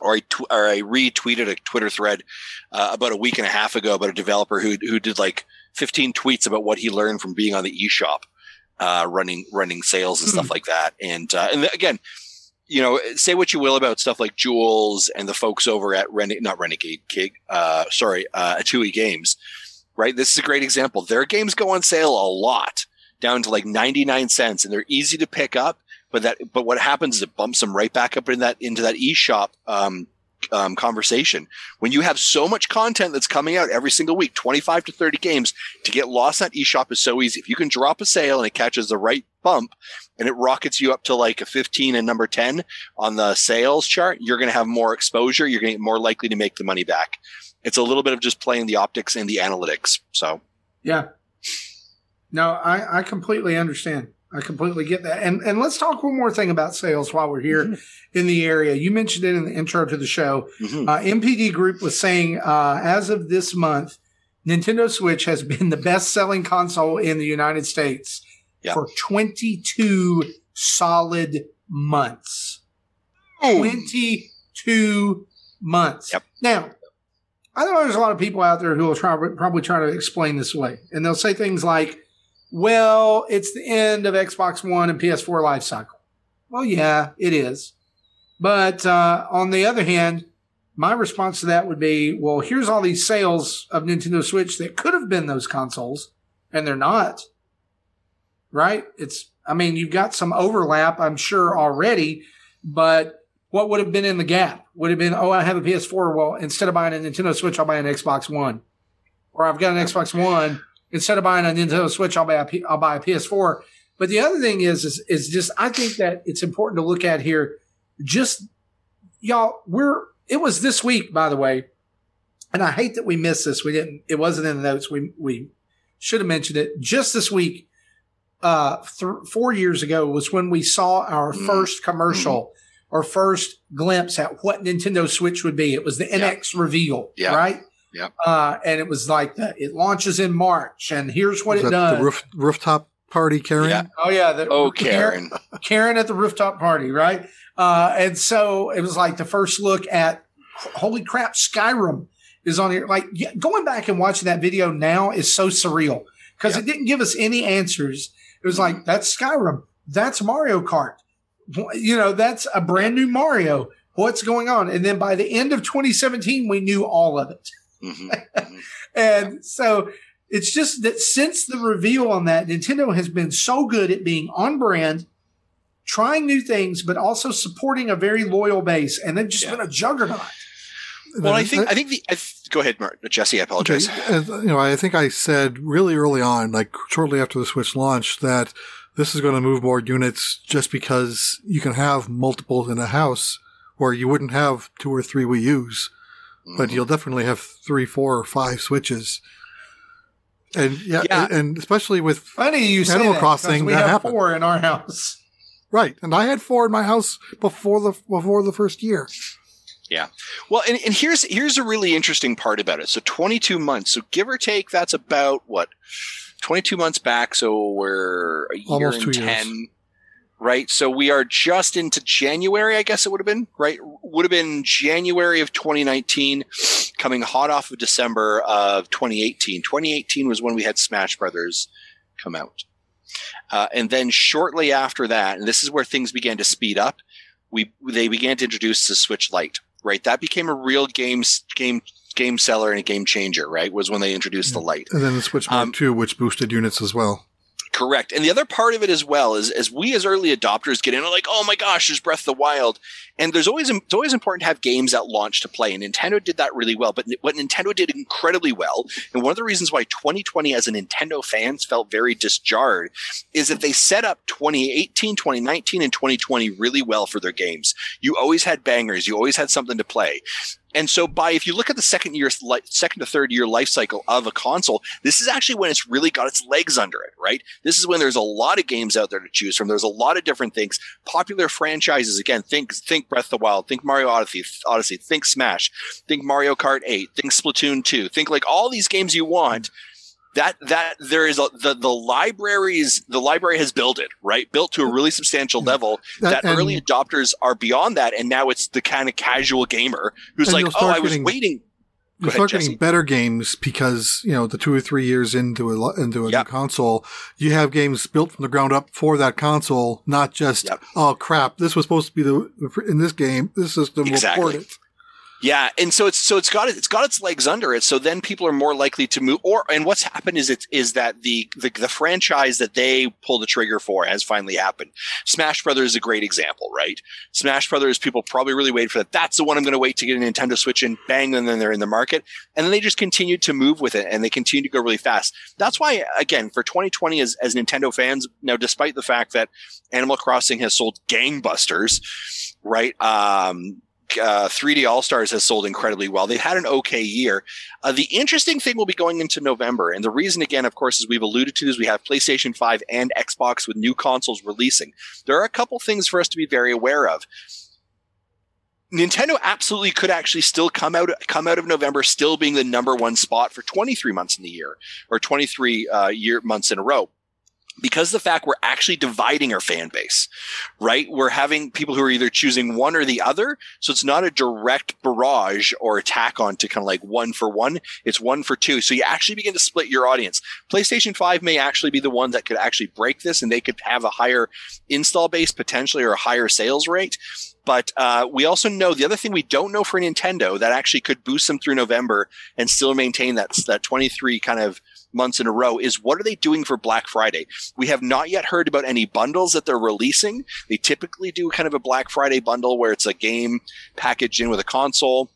or I tw- or I retweeted a Twitter thread uh, about a week and a half ago about a developer who who did like 15 tweets about what he learned from being on the eShop, uh, running running sales and stuff like that. And uh, and again, you know, say what you will about stuff like Jools and the folks over at Rene- not Renegade Kid, uh, sorry, uh, Atooi Games, right? This is a great example. Their games go on sale a lot down to like 99 cents and they're easy to pick up. But that, but what happens is it bumps them right back up in that, into that eShop, um, um, conversation. When you have so much content that's coming out every single week, 25 to 30 games, to get lost on eShop is so easy. If you can drop a sale and it catches the right bump and it rockets you up to like a 15 and number 10 on the sales chart, you're going to have more exposure. You're going to more likely to make the money back. It's a little bit of just playing the optics and the analytics. So, yeah. No, I, I completely understand. I completely get that. And and let's talk one more thing about sales while we're here mm-hmm. in the area. You mentioned it in the intro to the show. Mm-hmm. Uh, NPD Group was saying uh, as of this month, Nintendo Switch has been the best selling console in the United States yep. for 22 solid months. 22 months. Yep. Now, I know there's a lot of people out there who will try, probably try to explain this away. And they'll say things like, well, it's the end of Xbox One and PS4 life cycle. Well, yeah, it is. But uh, on the other hand, my response to that would be, well, here's all these sales of Nintendo Switch that could have been those consoles, and they're not. Right? It's, I mean, you've got some overlap, I'm sure, already, but what would have been in the gap? Would have been, oh, I have a PS4. Well, instead of buying a Nintendo Switch, I'll buy an Xbox One. Or I've got an Xbox One instead of buying a Nintendo Switch, I'll buy a, P- I'll buy a PS4. But the other thing is, is, is just, I think that it's important to look at here. Just y'all, we're, it was this week, by the way. And I hate that we missed this. We didn't, it wasn't in the notes. We, we should have mentioned it just this week. Uh, th- four years ago was when we saw our mm. first commercial mm-hmm. or first glimpse at what Nintendo Switch would be. It was the yeah. NX reveal, yeah. right? Yeah. Uh, and it was like the, it launches in March, and here's what was it does. The roof, rooftop party, Karen. Yeah. Oh yeah. The, oh, Karen. Karen at the rooftop party, right? Uh, and so it was like the first look at holy crap, Skyrim is on here. Like going back and watching that video now is so surreal because it didn't give us any answers. It was like that's Skyrim, that's Mario Kart, you know, that's a brand new Mario. What's going on? And then by the end of 2017, we knew all of it. Mm-hmm. mm-hmm. and so it's just that since the reveal on that, Nintendo has been so good at being on brand, trying new things, but also supporting a very loyal base, and they've just yeah. been a juggernaut. Well, I think I think the I th- go ahead, Mark, Jesse. I apologize. Okay. You know, I think I said really early on, like shortly after the Switch launch, that this is going to move more units just because you can have multiples in a house where you wouldn't have two or three Wii U's but mm-hmm. you'll definitely have three, four, or five switches. And yeah, yeah. and especially with funny you Animal Crossing, we that have happened. four in our house. Right, and I had four in my house before the before the first year. Yeah. Well, and, and here's here's a really interesting part about it. So 22 months. So give or take, that's about what 22 months back. So we're a year Almost and 10. Years right? So we are just into January, I guess it would have been, right? Would have been January of 2019, coming hot off of December of 2018. 2018 was when we had Smash Brothers come out. Uh, and then shortly after that, and this is where things began to speed up, we they began to introduce the Switch Lite, right? That became a real game game game seller and a game changer, right? Was when they introduced the Lite. And then the Switch Mark um, 2, which boosted units as well. Correct. And the other part of it as well is as we as early adopters get in, like, oh my gosh, there's Breath of the Wild. And there's always it's always important to have games at launch to play. And Nintendo did that really well. But what Nintendo did incredibly well, and one of the reasons why 2020 as a Nintendo fans felt very disjarred, is that they set up 2018, 2019, and 2020 really well for their games. You always had bangers, you always had something to play. And so by if you look at the second year, second to third year life cycle of a console, this is actually when it's really got its legs under it, right? This is when there's a lot of games out there to choose from. There's a lot of different things, popular franchises. Again, think think Breath of the Wild, think Mario Odyssey, Odyssey, think Smash, think Mario Kart 8, think Splatoon 2, think like all these games you want that that there is a, the the libraries the library has built it right built to a really substantial level that, that early adopters are beyond that and now it's the kind of casual gamer who's like oh i was getting, waiting you start ahead, getting better games because you know the two or three years into a into a yep. new console, you have games built from the ground up for that console, not just yep. oh crap, this was supposed to be the in this game, this system exactly. will port it. Yeah, and so it's so it's got it's got its legs under it. So then people are more likely to move. Or and what's happened is it is that the, the the franchise that they pull the trigger for has finally happened. Smash Brothers is a great example, right? Smash Brothers, people probably really wait for that. That's the one I'm going to wait to get a Nintendo Switch and bang, and then they're in the market, and then they just continue to move with it, and they continue to go really fast. That's why, again, for 2020, as as Nintendo fans, now despite the fact that Animal Crossing has sold gangbusters, right? Um, uh, 3D All Stars has sold incredibly well. They've had an okay year. Uh, the interesting thing will be going into November. And the reason, again, of course, as we've alluded to, is we have PlayStation 5 and Xbox with new consoles releasing. There are a couple things for us to be very aware of. Nintendo absolutely could actually still come out come out of November still being the number one spot for 23 months in the year or 23 uh, year months in a row because the fact we're actually dividing our fan base, right? We're having people who are either choosing one or the other. So it's not a direct barrage or attack on to kind of like one for one. It's one for two. So you actually begin to split your audience. PlayStation 5 may actually be the one that could actually break this and they could have a higher install base potentially or a higher sales rate. But uh, we also know the other thing we don't know for Nintendo that actually could boost them through November and still maintain that that 23 kind of months in a row is what are they doing for Black Friday? We have not yet heard about any bundles that they're releasing. They typically do kind of a Black Friday bundle where it's a game packaged in with a console.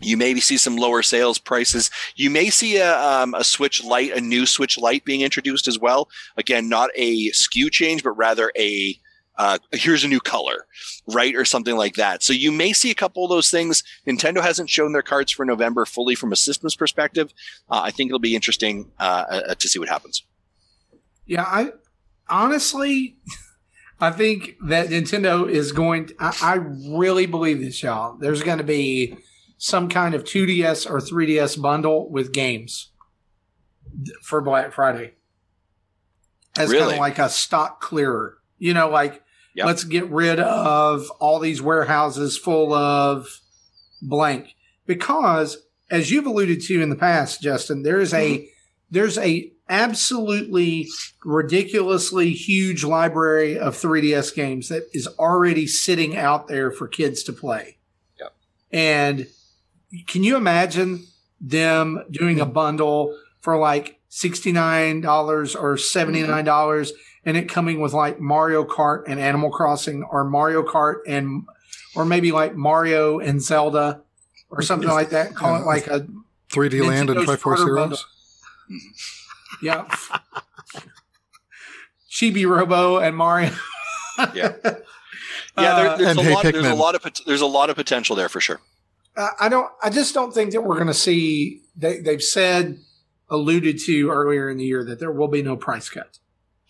You maybe see some lower sales prices. You may see a, um, a Switch Lite, a new Switch Lite being introduced as well. Again, not a SKU change, but rather a uh, here's a new color, right? Or something like that. So you may see a couple of those things. Nintendo hasn't shown their cards for November fully from a systems perspective. Uh, I think it'll be interesting uh, uh to see what happens. Yeah, I honestly, I think that Nintendo is going. To, I, I really believe this, y'all. There's going to be some kind of 2DS or 3DS bundle with games for Black Friday as Really? kind of like a stock clearer. You know, like Yep. let's get rid of all these warehouses full of blank. Because as you've alluded to in the past justin there is a mm-hmm. there's a absolutely ridiculously huge library of 3ds games that is already sitting out there for kids to play. Yep. and can you imagine them doing a mm-hmm. bundle for like $69 or $79 and it coming with like Mario Kart and Animal Crossing or Mario Kart and or maybe like Mario and Zelda or something like that. Call it like a 3D Land and Nintendo's Triforce starter Heroes. yeah. Chibi Robo and Mario. Yeah. Yeah, there, Uh, there's, And a Hey lot, there's a lot of there's a lot of potential there for sure. I I don't. I just don't think that we're going to see. They, they've said, alluded to earlier in the year that there will be no price cut.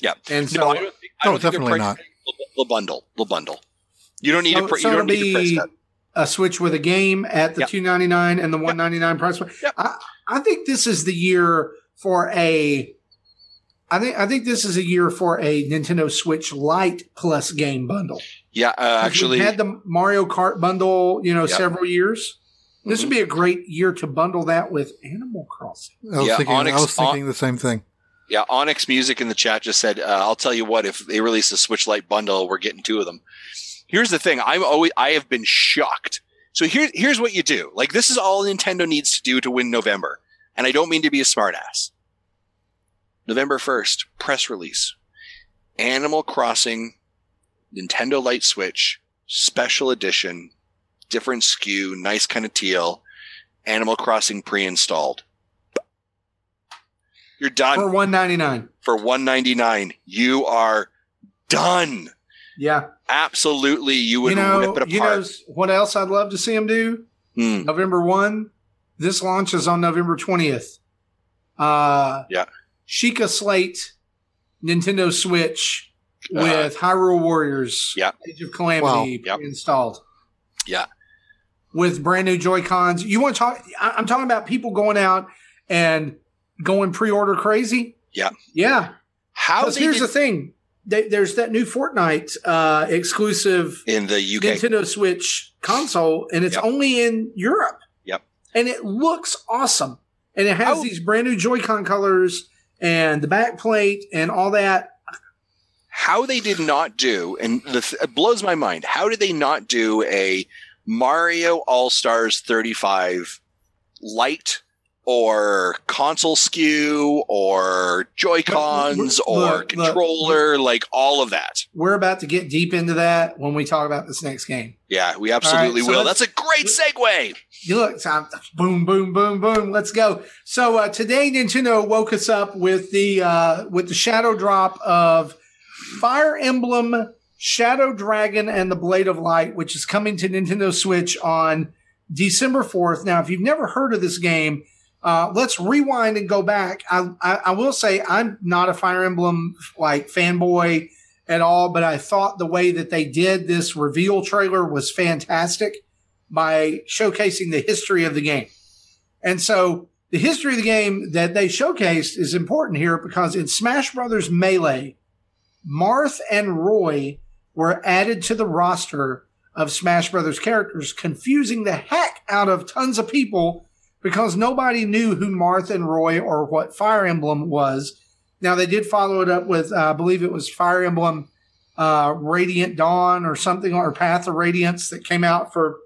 Yeah. and so no, I don't think, I No, don't think definitely pricing The, the bundle, the bundle. You don't need So- to. Pr- so you don't it'll need to price be- a switch with a game at the Yep. two ninety nine and the one ninety nine price point. Yep. I, I think this is the year for a. I think I think this is a year for a Nintendo Switch Lite plus game bundle. Yeah, uh, 'Cause actually, we've had the Mario Kart bundle, you know, Yep. several years. This would be a great year to bundle that with Animal Crossing. I was Yeah, thinking. Onyx- I was thinking the same thing. Yeah, Onyx Music in the chat just said, uh, "I'll tell you what. If they release a Switch Lite bundle, we're getting two of them." Here's the thing: I'm always I have been shocked. So here, here's what you do. Like this is all Nintendo needs to do to win November, and I don't mean to be a smartass. November first, press release: Animal Crossing, Nintendo Light Switch, special edition, different SKU, nice kind of teal, Animal Crossing pre-installed. You're done For one ninety nine. for 199 you are done Yeah. absolutely you would you know, rip it apart. you know what else I'd love to see them do? Hmm. November 1. This launches on November 20th. Uh, Yeah. Sheikah Slate, Nintendo Switch Uh, with Hyrule Warriors, Yeah. Age of Calamity Wow. Yep. installed. Yeah. With brand new Joy Cons. You want to talk? I'm talking about people going out and going pre order crazy. Yeah. Yeah. how here's did the thing They- there's that new Fortnite uh, exclusive in the uk Nintendo Switch console, and it's Yep. only in Europe. Yep. And it looks awesome. And it has How- these brand new Joy-Con colors and the back plate and all that. how they did not do and the, it blows my mind how did they not do a Mario All Stars 35 Lite or console SKU or Joy Cons or look, controller, like all of that. We're about to get deep into that when we talk about this next game. Yeah, we absolutely so will. That's a great segue. You look, so boom, boom, boom, boom. Let's go. So uh, today, Nintendo woke us up with the uh, with the shadow drop of Fire Emblem, Shadow Dragon, and the Blade of Light, which is coming to Nintendo Switch on December fourth. Now, if you've never heard of this game, uh, let's rewind and go back. I, I, I will say I'm not a Fire Emblem like fanboy at all, but I thought the way that they did this reveal trailer was fantastic by showcasing the history of the game. And so the history of the game that they showcased is important here because in Smash Brothers Melee, Marth and Roy were added to the roster of Smash Brothers characters, confusing the heck out of tons of people because nobody knew who Marth and Roy or what Fire Emblem was. Now they did follow it up with, uh, I believe it was Fire Emblem uh, Radiant Dawn or something, or Path of Radiance that came out for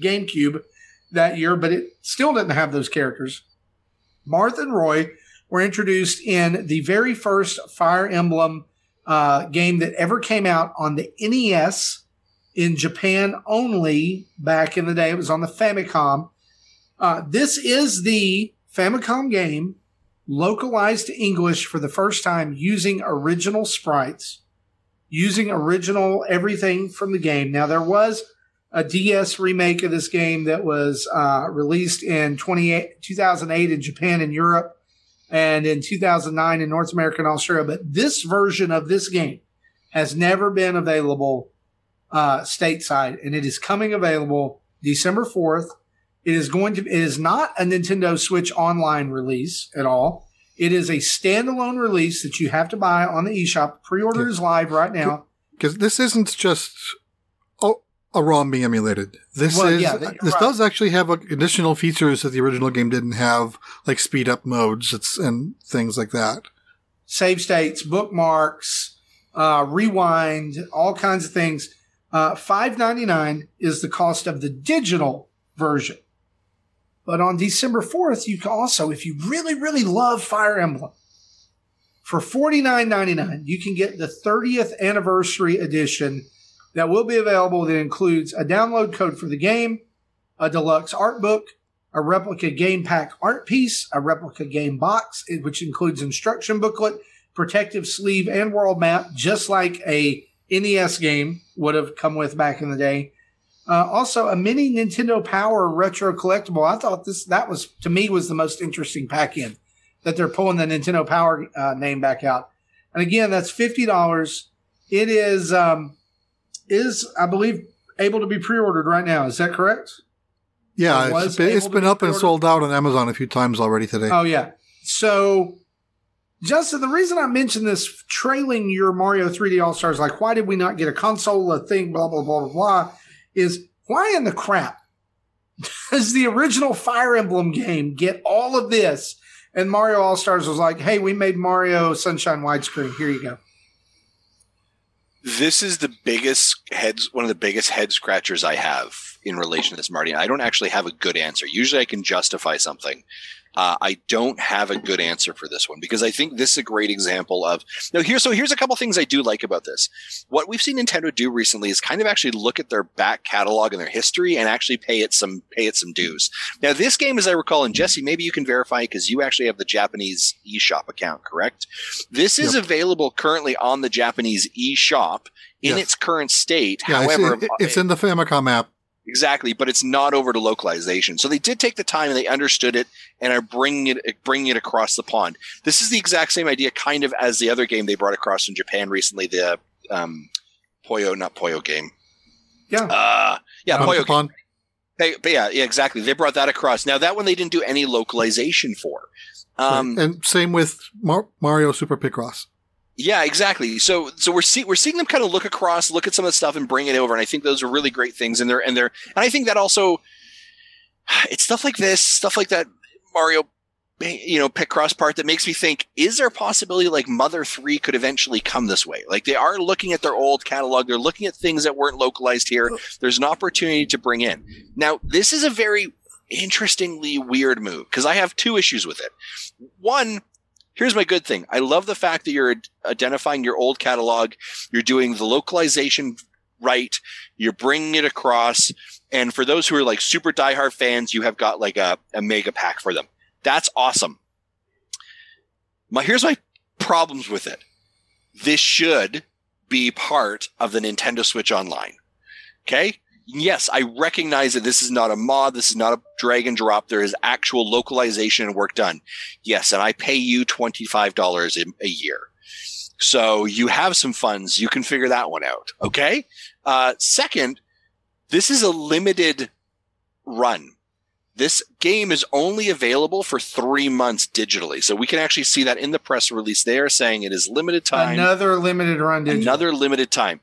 GameCube that year, but it still didn't have those characters. Marth and Roy were introduced in the very first Fire Emblem uh, game that ever came out on the NES in Japan only back in the day. It was on the Famicom. Uh, this is the Famicom game localized to English for the first time using original sprites, using original everything from the game. Now, there was a DS remake of this game that was uh, released in 28 2008 in Japan and Europe and in 2009 in North America and Australia. But this version of this game has never been available uh, stateside, and it is coming available December 4th. It is going to. It is not a Nintendo Switch Online release at all. It is a standalone release that you have to buy on the eShop. Pre-order is live right now. because this isn't just oh, a ROM being emulated. This Well, is yeah, they- this right. does actually have uh, additional features that the original game didn't have, like speed up modes and things like that. save states, bookmarks, uh, rewind, all kinds of things. Uh, Five ninety nine is the cost of the digital version. But on December fourth, you can also, if you really, really love Fire Emblem, for forty nine ninety nine, you can get the thirtieth anniversary edition that will be available. That includes a download code for the game, a deluxe art book, a replica game pack art piece, a replica game box, which includes instruction booklet, protective sleeve, and world map, just like a NES game would have come with back in the day. Uh, also, a mini Nintendo Power retro collectible. I thought this that was to me was the most interesting pack in that they're pulling the Nintendo Power uh, name back out. And again, that's fifty dollars. It is um, is I believe able to be pre-ordered right now. Is that correct? Yeah, it it's been, it's been be up and sold out on Amazon a few times already today. Oh yeah. So Justin, the reason I mentioned this trailing your Mario 3D All Stars, like why did we not get a console, a thing, blah blah blah blah blah, is why in the crap does the original Fire Emblem game get all of this? And Mario All Stars was like, hey, we made Mario Sunshine widescreen. Here you go. This is the biggest heads, one of the biggest head scratchers I have in relation to this, Marty. I don't actually have a good answer. Usually, I can justify something. Uh, I don't have a good answer for this one because I think this is a great example of now. Here, so here's a couple things I do like about this. What we've seen Nintendo do recently is kind of actually look at their back catalog and their history and actually pay it some pay it some dues. Now, this game, as I recall, and Jesse, maybe you can verify because you actually have the Japanese eShop account, correct? This is Yep. available currently on the Japanese eShop in Yes. its current state. yeah, However, it's, it- it's in the Famicom app. Exactly, but it's not over to localization. So they did take the time and they understood it and are bringing it bringing it across the pond. This is the exact same idea, kind of as the other game they brought across from Japan recently, the um, Poyo, not Poyo game. Yeah. Uh, yeah, Poyo game. but yeah, yeah, exactly. They brought that across. Now that one they didn't do any localization for. Um, and same with Mar- Mario Super Picross. Yeah, exactly. So so we're see, we're seeing them kind of look across, look at some of the stuff, and bring it over. And I think those are really great things. And they're and they're and I think that also it's stuff like this, stuff like that. Mario you know Picross part that makes me think: Is there a possibility like Mother Three could eventually come this way? Like they are looking at their old catalog, they're looking at things that weren't localized here. There's an opportunity to bring in. Now, this is a very interestingly weird move because I have two issues with it. One, here's my good thing. I love the fact that you're identifying your old catalog. You're doing the localization right. You're bringing it across. And for those who are like super diehard fans, you have got like a, a mega pack for them. That's awesome. My, here's my problems with it. This should be part of the Nintendo Switch Online. Okay yes, I recognize that this is not a mod. This is not a drag and drop. There is actual localization and work done. Yes. And I pay you $25 a year. So you have some funds. You can figure that one out. Okay. Uh, second, this is a limited run. This game is only available for three months digitally. So we can actually see that in the press release. They are saying it is limited time. Another limited run digital. Another limited time.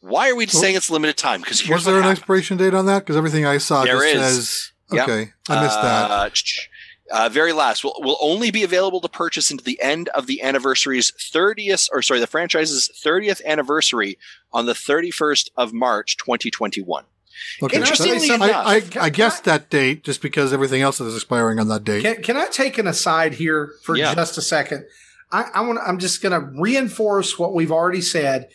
Why are we saying it's limited time? Because was there an happened. expiration date on that? Because everything I saw there just is. says okay. Yep. I missed that. Uh, uh, very last will will only be available to purchase into the end of the anniversary's 30th or sorry the franchise's 30th anniversary on the 31st of March 2021. Okay, Interestingly enough, I, I, I guessed that date just because everything else is expiring on that date. Can, can I take an aside here for yeah. just a second? I, I want. I'm just going to reinforce what we've already said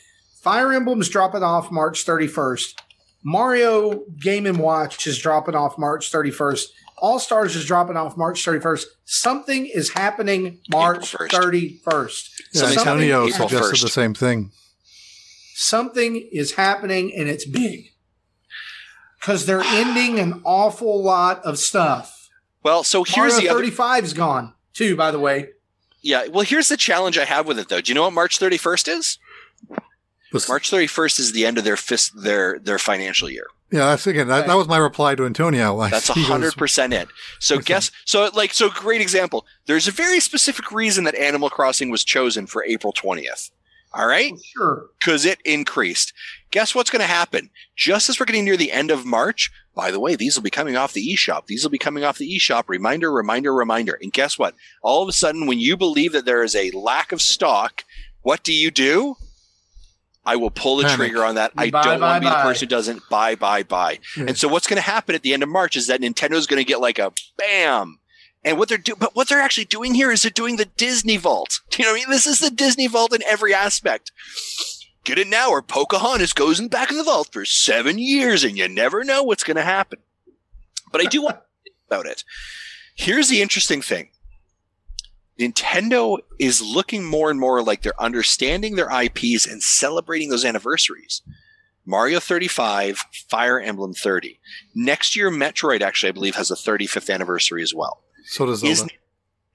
Fire Emblem's dropping off March 31st. Mario Game and Watch is dropping off March 31st. All Stars is dropping off March 31st. Something is happening March 31st. Yeah, Antonio suggested the same thing. Something is happening and it's big because they're ending an awful lot of stuff. Well, so here's Mario the 35 is gone too, by the way. Yeah. Well, here's the challenge I have with it though. Do you know what March 31st is? March 31st is the end of their fist, their their financial year. Yeah, that's again. That, that was my reply to Antonio. That's hundred percent it. So guess so like so great example. There's a very specific reason that Animal Crossing was chosen for April twentieth. All right, oh, sure, because it increased. Guess what's going to happen? Just as we're getting near the end of March. By the way, these will be coming off the eShop. These will be coming off the eShop. Reminder, reminder, reminder. And guess what? All of a sudden, when you believe that there is a lack of stock, what do you do? I will pull the Panic. trigger on that. I don't want to be the person who doesn't buy, buy, buy. Yeah. And so what's going to happen at the end of March is that Nintendo's going to get like a bam. And what they're doing, but what they're actually doing here is they're doing the Disney Vault. You know what I mean? This is the Disney Vault in every aspect. Get it now, or Pocahontas goes in the back of the vault for seven years, and you never know what's going to happen. But I do want to about it. Here's the interesting thing. Nintendo is looking more and more like they're understanding their IPs and celebrating those anniversaries. Mario 35, Fire Emblem 30. Next year, Metroid actually, I believe, has a 35th anniversary as well. So does Zelda. Is,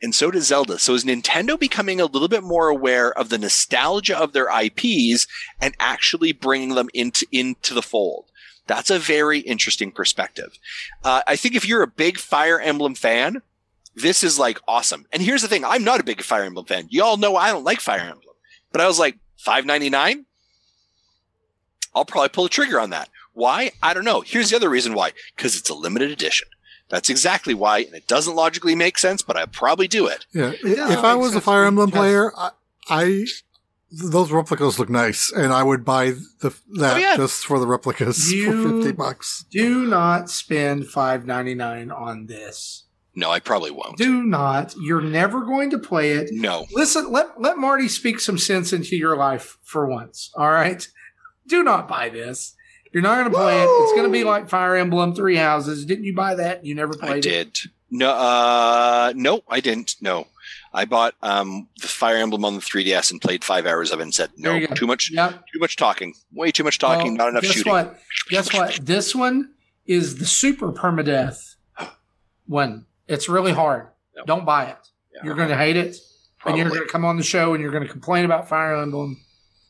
and so does Zelda. So is Nintendo becoming a little bit more aware of the nostalgia of their IPs and actually bringing them into, into the fold? That's a very interesting perspective. Uh, I think if you're a big Fire Emblem fan, this is like awesome. And here's the thing: I'm not a big Fire Emblem fan. Y'all know I don't like Fire Emblem, but I was like five ninety nine. I'll probably pull the trigger on that. Why? I don't know. Here's the other reason why: because it's a limited edition. That's exactly why, and it doesn't logically make sense, but I probably do it. Yeah, if I was a Fire Emblem player, I, I those replicas look nice, and I would buy the that oh, yeah. just for the replicas you for fifty bucks. Do not spend five ninety nine on this. No, I probably won't. Do not. You're never going to play it. No. Listen, let, let Marty speak some sense into your life for once. All right. Do not buy this. You're not going to play Woo! it. It's going to be like Fire Emblem Three Houses. Didn't you buy that? You never played I did. It? No, uh, no, I didn't. No. I bought um, the Fire Emblem on the 3DS and played five hours of it and said, no, too much, yep. too much talking, way too much talking, well, not enough guess shooting. What? Guess what? This one is the super permadeath one. It's really hard. No. Don't buy it. Yeah, you're going to hate it, Probably. and you're going to come on the show and you're going to complain about Fire Emblem.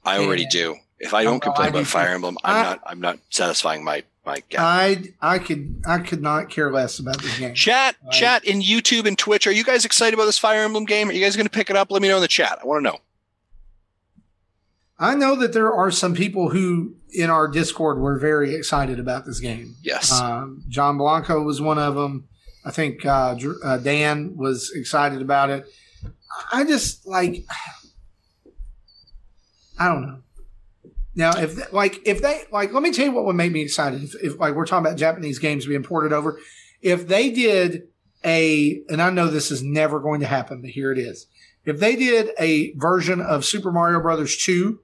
I already do. If I don't complain I about Fire Emblem, I'm I, not. I'm not satisfying my my gap. I I could I could not care less about this game. Chat chat in YouTube and Twitch. Are you guys excited about this Fire Emblem game? Are you guys going to pick it up? Let me know in the chat. I want to know. I know that there are some people who in our Discord were very excited about this game. Yes. Um, John Blanco was one of them. I think uh, uh, Dan was excited about it. I just like, I don't know. Now, if like if they like, let me tell you what would make me excited. If, if like we're talking about Japanese games being ported over, if they did a, and I know this is never going to happen, but here it is. If they did a version of Super Mario Brothers 2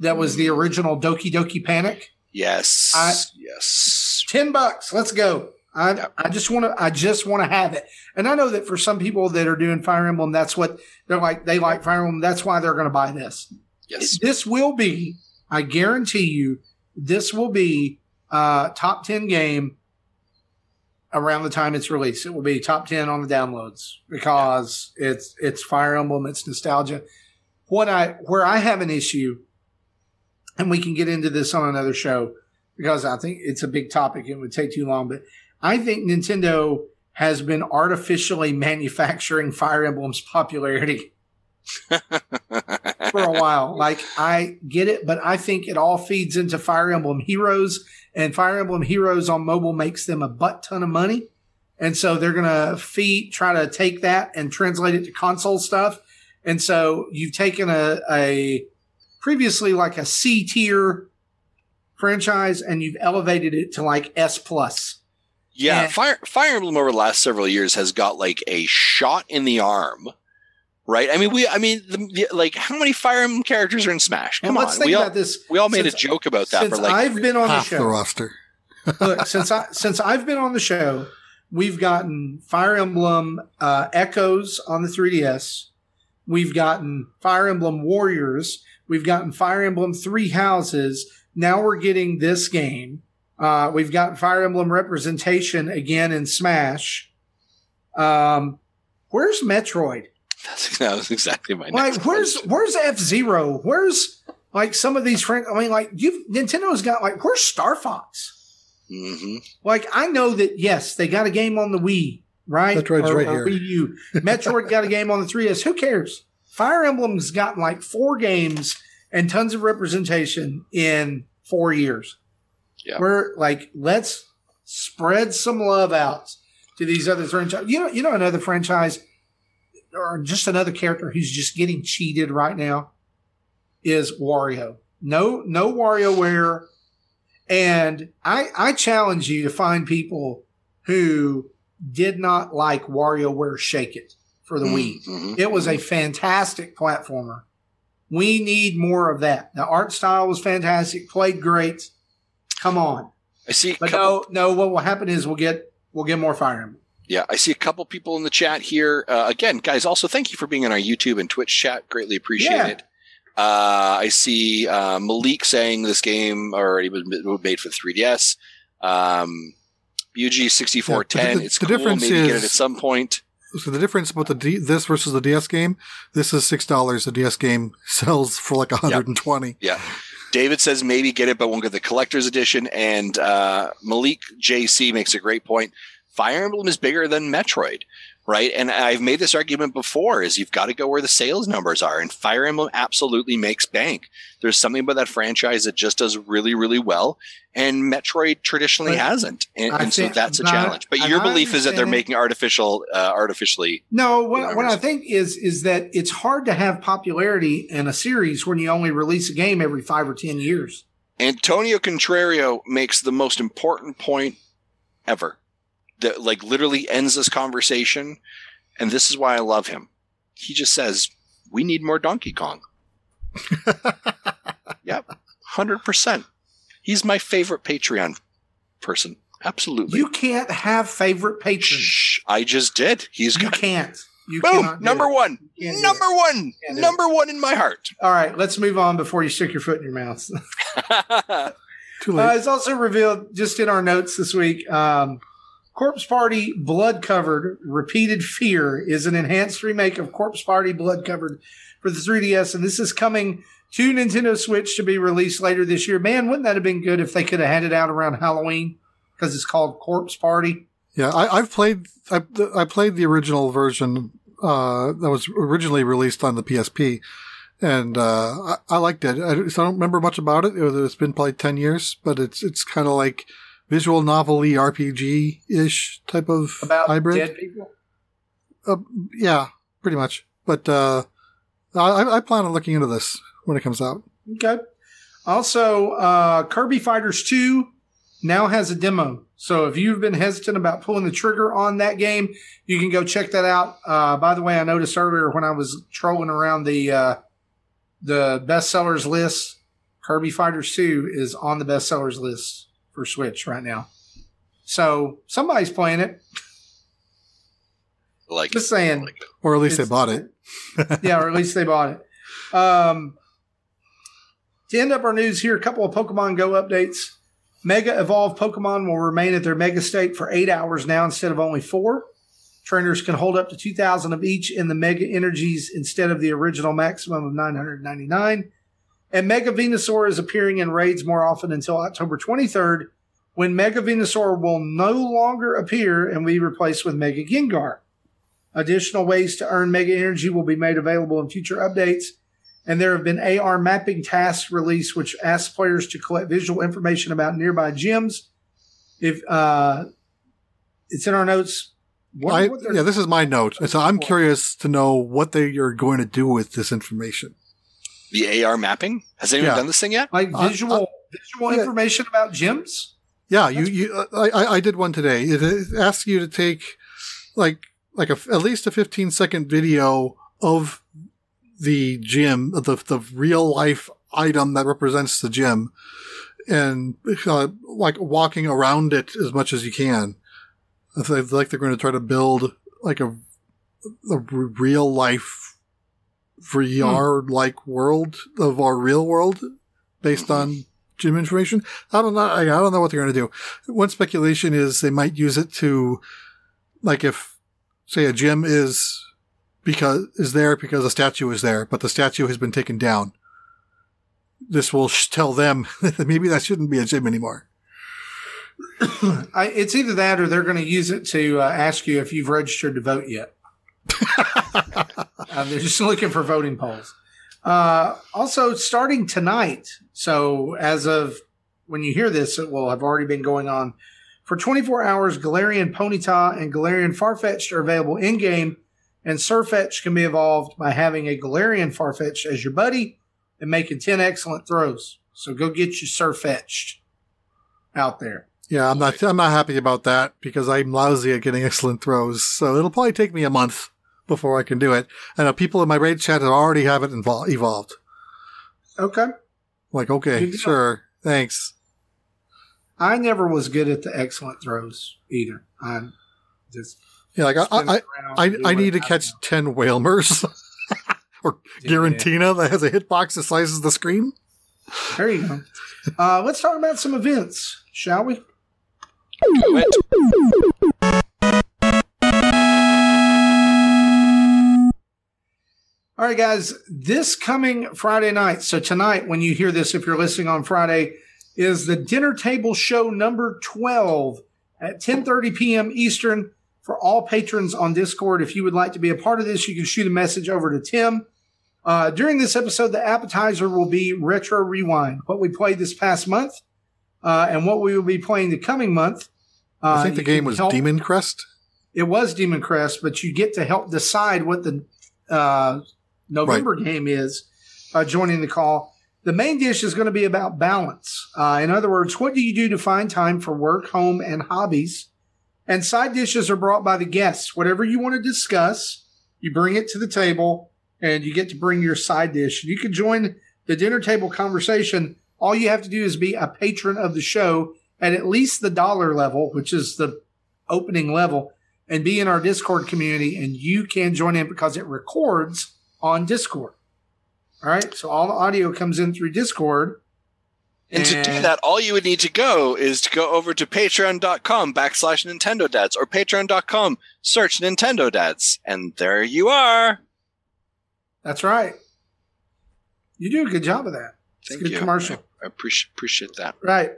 that was the original Doki Doki Panic, Yes. I- yes. 10 bucks, let's go. I. I just want to I just want to have it. And I know that for some people that are doing Fire Emblem, that's what they're like they like Fire Emblem, that's why they're going to buy this. Yes. This will be, I guarantee you, this will be uh top 10 game around the time it's released. It will be top 10 on the downloads because it's it's Fire Emblem, it's nostalgia. What I where I have an issue and we can get into this on another show because I think it's a big topic. It would take too long, but I think Nintendo has been artificially manufacturing Fire Emblem's popularity for a while. Like I get it, but I think it all feeds into Fire Emblem Heroes, and Fire Emblem Heroes on mobile makes them a butt ton of money. And so they're gonna feed, try to take that and translate it to console stuff. And so you've taken a, a previously like a C tier franchise and you've elevated it to like S plus. Yeah, Yeah. Fire Fire Emblem over the last several years has got like a shot in the arm, right? I mean, we, I mean, the, the- like how many Fire Emblem characters are in Smash? And Come let's on, think we all about this. we all made Since- a joke about that Since for like I've been on the half the show, roster. look, since I since I've been on the show, we've gotten Fire Emblem uh, Echoes on the 3DS. We've gotten Fire Emblem Warriors. We've gotten Fire Emblem Three Houses. Now we're getting this game. Uh, we've got Fire Emblem representation again in Smash. Um, where's Metroid? That's, that was exactly my Like, next where's question. where's F Zero? Where's like some of these friends? I mean, like you, Nintendo's got like where's Star Fox? Mhm. Like I know that yes, they got a game on the Wii, right? Metroid's or, right or here. Wii U. Metroid got a game on the 3DS. Who cares? Fire Emblem's gotten like four games and tons of representation in four years. Yeah. We're like, let's spread some love out to these other franchises. You know, you know another franchise or just another character who's just getting cheated right now is Wario. No, no WarioWare. And I, I challenge you to find people who did not like WarioWare Shake It for the Wii. Mhm. It was a fantastic platformer. We need more of that. The art style was fantastic, played great. Come on. I see. But couple- no, no, what will happen is we'll get we'll get more Fire Emblem. Yeah, I see a couple people in the chat here. Uh, again, guys, also thank you for being in our YouTube and Twitch chat. Greatly appreciate Yeah. it. Uh, I see uh, Malik saying this game already was was made for 3DS. Um, UG sixty four ten. Yeah, the- It's the cool. difference Maybe get it is- at some point. So the difference about the D, this versus the DS game, this is six dollars. The DS game sells for like hundred and twenty. Yeah. David says maybe get it, but won't get the collector's edition. And uh, Malik JC makes a great point. Fire Emblem is bigger than Metroid, right? And I've made this argument before: is you've got to go where the sales numbers are, and Fire Emblem absolutely makes bank. There's something about that franchise that just does really, really well, and Metroid traditionally But hasn't, and, and so that's a challenge. But your belief is that they're making artificial, uh, artificially. No, what, what I think is is that it's hard to have popularity in a series when you only release a game every five or ten years. Antonio Contrario makes the most important point ever that like literally ends this conversation and this is why I love him. He just says, "We need more Donkey Kong." yep. 100%. He's my favorite Patreon person. Absolutely. You can't have favorite patrons. Shh, I just did. He's You got can't. You Boom, cannot do number 1. You can't do Number 1. Number 1 in my heart. All right, let's move on before you stick your foot in your mouth. Too late. Uh, it's also revealed just in our notes this week. Um, Corpse Party Blood Covered Repeated Fear is an enhanced remake of Corpse Party Blood Covered for the 3DS, and this is coming to Nintendo Switch to be released later this year. Man, wouldn't that have been good if they could have had it out around Halloween because it's called Corpse Party? Yeah, I, I've played. I, I played the original version uh, that was originally released on the PSP, and uh, I, I liked it. I, so I don't remember much about it. it was, it's been probably ten years, but it's it's kind of like visual novel RPG ish type of About hybrid. dead people. Uh, yeah, pretty much. But uh, I, I plan on looking into this when it comes out. Okay. Also, uh, Kirby Fighters 2 now has a demo. So if you've been hesitant about pulling the trigger on that game, you can go check that out. Uh, by the way, I noticed earlier when I was trolling around the uh, the bestsellers list, Kirby Fighters 2 is on the bestsellers list for Switch right now. So somebody's playing it. Like, Just saying. like Or at least they bought it. yeah, or at least they bought it. Um, to end up our news here, a couple of Pokemon Go updates. Mega Evolved Pokemon will remain at their Mega State for eight hours now instead of only four. Trainers can hold up to 2,000 of each in the Mega Energies instead of the original maximum of 999. And Mega Venusaur is appearing in raids more often until October 23rd, when Mega Venusaur will no longer appear and be replaced with Mega Gengar. Additional ways to earn Mega Energy will be made available in future updates. And there have been AR mapping tasks released, which ask players to collect visual information about nearby gyms. If uh, it's in our notes, what, I, what yeah, this is my note. So I'm curious to know what they are going to do with this information. The AR mapping. Has anyone Yeah. done this thing yet? like Uh, visual visual yeah. information about gyms. Yeah, you, you uh, I, I- I did one today. It, it asks you to take like like a, at least a 15 second video of the gym, the the real life item that represents the gym, and uh, like walking around it as much as you can. I feel like they're going to try to build like a a real life VR like world of our real world based on gym information. I don't know. I I don't know what they're going to do. One speculation is they might use it to, like, if say a gym is because is there because a statue is there, but the statue has been taken down. This will sh- tell them that maybe that shouldn't be a gym anymore. I, it's either that or they're going to use it to uh, ask you if you've registered to vote yet. Uh, they're just looking for voting polls. Uh, also, starting tonight, so as of when you hear this, it will have already been going on for 24 hours. Galarian Ponyta and Galarian Farfetch'd are available in game, and Sirfetch'd can be evolved by having a Galarian Farfetch'd as your buddy and making 10 excellent throws. So go get your Sirfetch'd out there. Yeah, I'm not. I'm not happy about that because I'm lousy at getting excellent throws. So it'll probably take me a month before I can do it. And people in my raid chat that already have it invol- evolved. Okay. Like, okay, Good know. sure, thanks. I never was good at the excellent throws either. I just Yeah, like I, I, I, I need to I catch know. ten Wailmers or Yeah. Giratina that has a hitbox the size of the screen. There you go. Uh, let's talk about some events, shall we? All right, guys. This coming Friday night. So tonight, when you hear this, if you're listening on Friday, is the dinner table show number twelve at 10:30 p.m. Eastern for all patrons on Discord. If you would like to be a part of this, you can shoot a message over to Tim. Uh, during this episode, the appetizer will be Retro Rewind, what we played this past month, uh, and what we will be playing the coming month. Uh, I think the game was help- Demon Crest. It was Demon Crest, but you get to help decide what the November game is uh, joining the call. The main dish is going to be about balance. Uh, in other words, what do you do to find time for work, home, and hobbies? And side dishes are brought by the guests. Whatever you want to discuss, you bring it to the table and you get to bring your side dish. You can join the dinner table conversation. All you have to do is be a patron of the show at at least the dollar level, which is the opening level, and be in our Discord community. And you can join in because it records on Discord. All right. So all the audio comes in through Discord. And to do that, all you would need to go is to go over to patreon.com backslash Nintendo Dads or patreon.com, search Nintendo Dads, and there you are. That's right. You do a good job of that. It's a Thank good you. commercial. I appreciate, appreciate that. Right.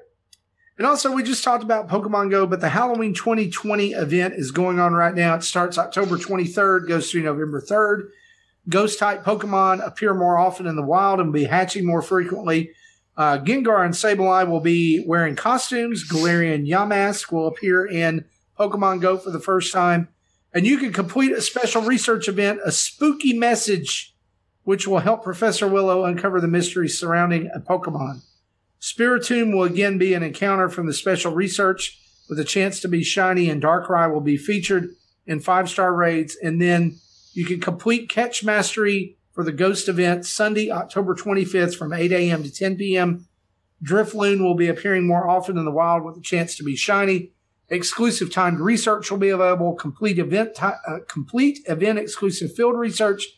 And also, we just talked about Pokemon Go, but the Halloween 2020 event is going on right now. It starts October 23rd, goes through November 3rd. Ghost type Pokemon appear more often in the wild and be hatching more frequently. Uh, Gengar and Sableye will be wearing costumes. Galarian Yamask will appear in Pokemon Go for the first time. And you can complete a special research event, a spooky message, which will help Professor Willow uncover the mysteries surrounding a Pokemon. Spiritomb will again be an encounter from the special research with a chance to be shiny, and Darkrai will be featured in five star raids. And then you can complete Catch Mastery for the Ghost event Sunday, October 25th from 8 a.m. to 10 p.m. Drifloon will be appearing more often in the wild with a chance to be shiny. Exclusive timed research will be available. Complete event, uh, complete event exclusive field research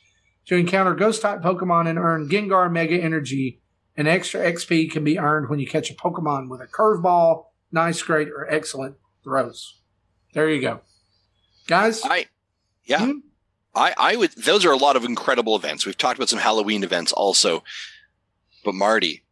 to encounter ghost type Pokemon and earn Gengar Mega Energy. An extra XP can be earned when you catch a Pokemon with a curveball, nice, great, or excellent throws. There you go, guys. I, yeah, hmm? I, I would. Those are a lot of incredible events. We've talked about some Halloween events also, but Marty,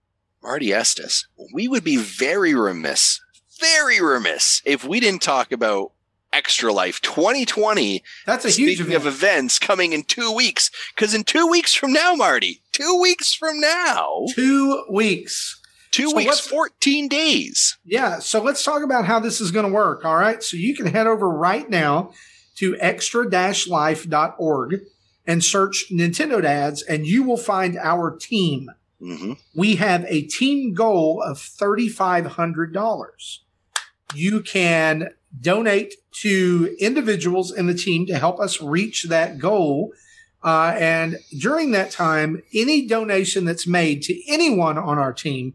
Marty Estes, we would be very remiss very remiss if we didn't talk about Extra Life 2020. That's a huge event. of events coming in two weeks. Because in two weeks from now, Marty, two weeks from now, two weeks, two so weeks, 14 days. Yeah. So let's talk about how this is going to work. All right. So you can head over right now to extra life.org and search Nintendo Dads, and you will find our team. Mm-hmm. We have a team goal of $3,500 you can donate to individuals in the team to help us reach that goal. Uh, and during that time, any donation that's made to anyone on our team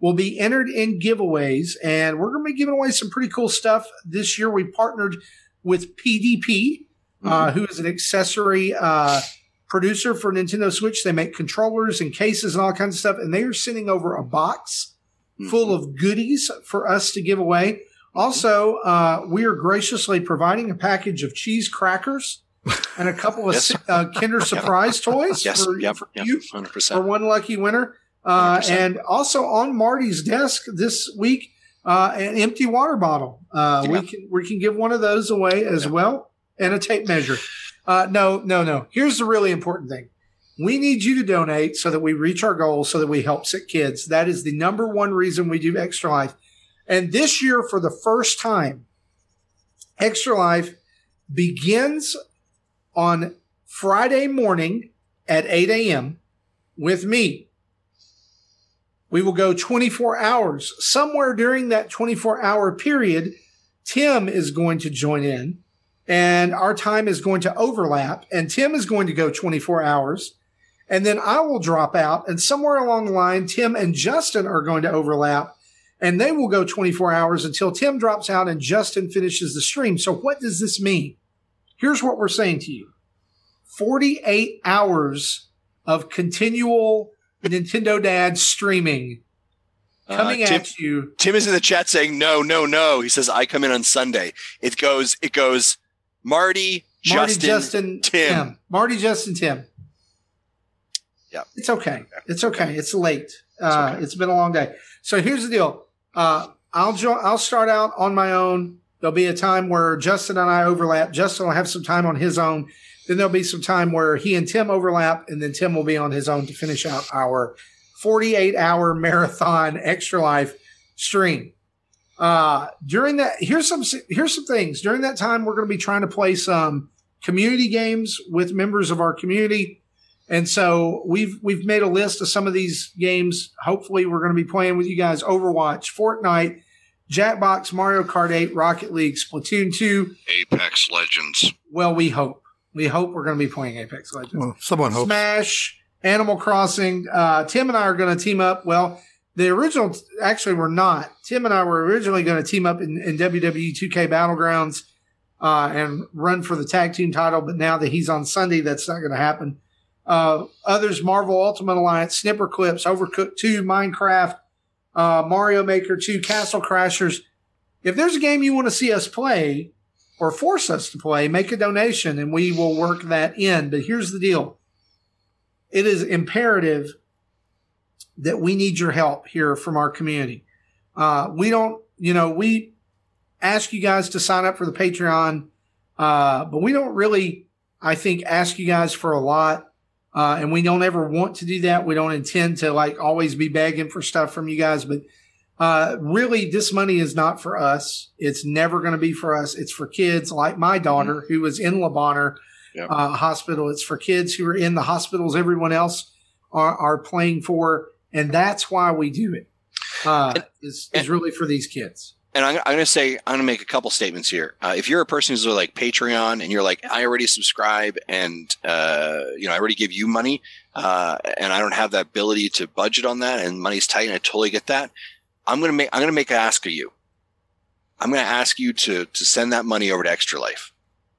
will be entered in giveaways. And we're going to be giving away some pretty cool stuff. This year, we partnered with PDP, uh, mm-hmm. uh, who is an accessory uh, producer for Nintendo Switch. They make controllers and cases and all kinds of stuff. And they are sending over a box mm-hmm. full of goodies for us to give away. Also, uh, we are graciously providing a package of cheese crackers and a couple of yes. uh, Kinder Surprise toys yes. for, yep. for yep. you 100%. for one lucky winner. Uh, and also on Marty's desk this week, uh, an empty water bottle. Uh, we can we can give one of those away as well, and a tape measure. Uh, no, no, no. Here's the really important thing. We need you to donate so that we reach our goal, so that we help sick kids. That is the number one reason we do Extra Life and this year, for the first time, Extra Life begins on Friday morning at 8 a.m. with me. We will go 24 hours. Somewhere during that 24 hour period, Tim is going to join in and our time is going to overlap. And Tim is going to go 24 hours. And then I will drop out. And somewhere along the line, Tim and Justin are going to overlap and they will go 24 hours until Tim drops out and Justin finishes the stream. So, what does this mean? Here's what we're saying to you 48 hours of continual Nintendo Dad streaming coming uh, Tim, at you. Tim is in the chat saying, no, no, no. He says, I come in on Sunday. It goes, it goes Marty, Marty Justin, Justin Tim. Tim. Marty, Justin, Tim. Yeah. It's okay. It's okay. It's late. Uh, it's, okay. it's been a long day. So here's the deal. Uh, I'll jo- I'll start out on my own. There'll be a time where Justin and I overlap. Justin will have some time on his own. Then there'll be some time where he and Tim overlap, and then Tim will be on his own to finish out our 48 hour marathon extra life stream. Uh, during that, here's some here's some things. During that time, we're going to be trying to play some community games with members of our community. And so we've we've made a list of some of these games. Hopefully, we're going to be playing with you guys: Overwatch, Fortnite, Jackbox, Mario Kart 8, Rocket League, Splatoon 2, Apex Legends. Well, we hope. We hope we're going to be playing Apex Legends. Well, someone hopes. Smash, Animal Crossing. Uh, Tim and I are going to team up. Well, the original actually we're not. Tim and I were originally going to team up in, in WWE 2K Battlegrounds uh, and run for the tag team title, but now that he's on Sunday, that's not going to happen. Uh, others, Marvel Ultimate Alliance, Snipper Clips, Overcooked 2, Minecraft, uh, Mario Maker 2, Castle Crashers. If there's a game you want to see us play or force us to play, make a donation and we will work that in. But here's the deal it is imperative that we need your help here from our community. Uh, we don't, you know, we ask you guys to sign up for the Patreon, uh, but we don't really, I think, ask you guys for a lot Uh, and we don't ever want to do that. We don't intend to like always be begging for stuff from you guys, but uh, really, this money is not for us. It's never going to be for us. It's for kids like my daughter mm-hmm. who was in Le Bonheur yep. uh, Hospital. It's for kids who are in the hospitals everyone else are, are playing for. And that's why we do it. Uh, and, is, is really for these kids and I'm, I'm going to say I'm going to make a couple statements here. Uh, if you're a person who's like Patreon and you're like, I already subscribe and uh, you know I already give you money, uh, and I don't have that ability to budget on that, and money's tight, and I totally get that. I'm going to make I'm going to make an ask of you. I'm going to ask you to to send that money over to Extra Life.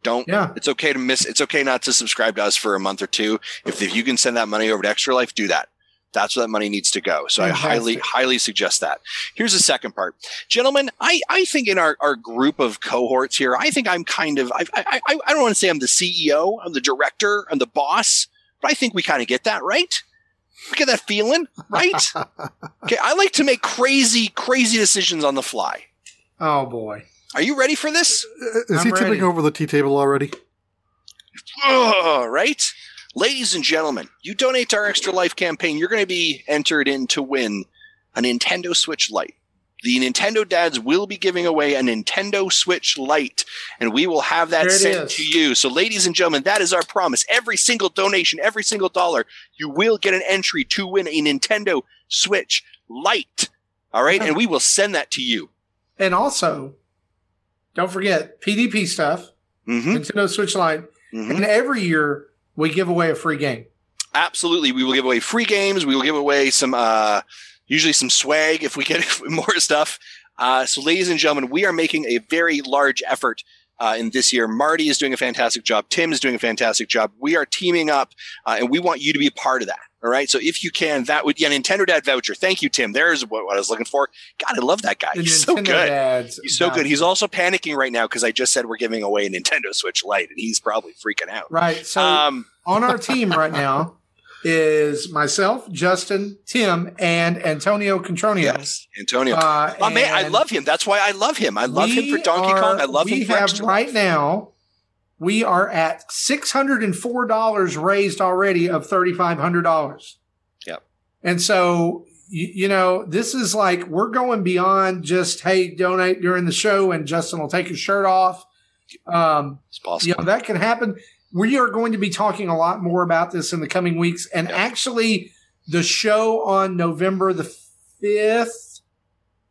Don't. Yeah. It's okay to miss. It's okay not to subscribe to us for a month or two. If if you can send that money over to Extra Life, do that. That's where that money needs to go. So Fantastic. I highly, highly suggest that. Here's the second part. Gentlemen, I, I think in our, our group of cohorts here, I think I'm kind of, I, I, I, I don't want to say I'm the CEO, I'm the director, I'm the boss, but I think we kind of get that, right? We get that feeling, right? okay. I like to make crazy, crazy decisions on the fly. Oh boy. Are you ready for this? Uh, uh, is I'm he ready. tipping over the tea table already? Oh, right? Ladies and gentlemen, you donate to our Extra Life campaign, you're going to be entered in to win a Nintendo Switch Lite. The Nintendo dads will be giving away a Nintendo Switch Lite, and we will have that sent is. to you. So, ladies and gentlemen, that is our promise. Every single donation, every single dollar, you will get an entry to win a Nintendo Switch Lite. All right, and we will send that to you. And also, don't forget PDP stuff, mm-hmm. Nintendo Switch Lite, mm-hmm. and every year we give away a free game. Absolutely. We will give away free games. We will give away some, uh, usually some swag if we get more stuff. Uh, so, ladies and gentlemen, we are making a very large effort uh, in this year. Marty is doing a fantastic job. Tim is doing a fantastic job. We are teaming up, uh, and we want you to be a part of that. All right. So if you can, that would yeah, Nintendo Dad voucher. Thank you, Tim. There's what, what I was looking for. God, I love that guy. The He's Nintendo so good. He's so good. He's also panicking right now because I just said we're giving away a Nintendo Switch Lite, and he's probably freaking out. Right. So um, on our team right now is myself, Justin, Tim, and Antonio Contronio. Yes, Antonio. Uh, oh, man, I love him. That's why I love him. I love him for Donkey are, Kong. I love him for have right now we are at $604 raised already of $3,500. Yep. And so, you, you, know, this is like we're going beyond just, hey, donate during the show and Justin will take his shirt off. Um, it's possible. You know, that can happen. We are going to be talking a lot more about this in the coming weeks. And actually, the show on November the 5th,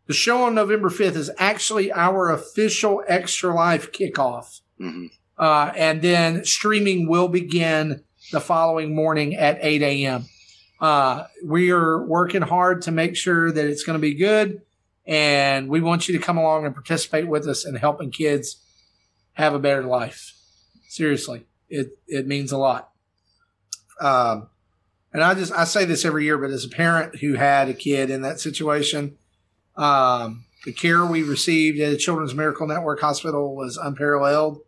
the show on November 5th is actually our official Extra Life kickoff. Mm-hmm. Uh, and then streaming will begin the following morning at 8 a.m. Uh, we are working hard to make sure that it's going to be good. And we want you to come along and participate with us in helping kids have a better life. Seriously, it, it means a lot. Um, and I just, I say this every year, but as a parent who had a kid in that situation, um, the care we received at the Children's Miracle Network Hospital was unparalleled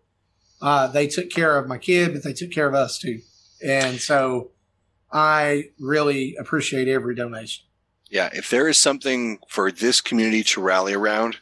uh, they took care of my kid, but they took care of us too. And so I really appreciate every donation. Yeah. If there is something for this community to rally around,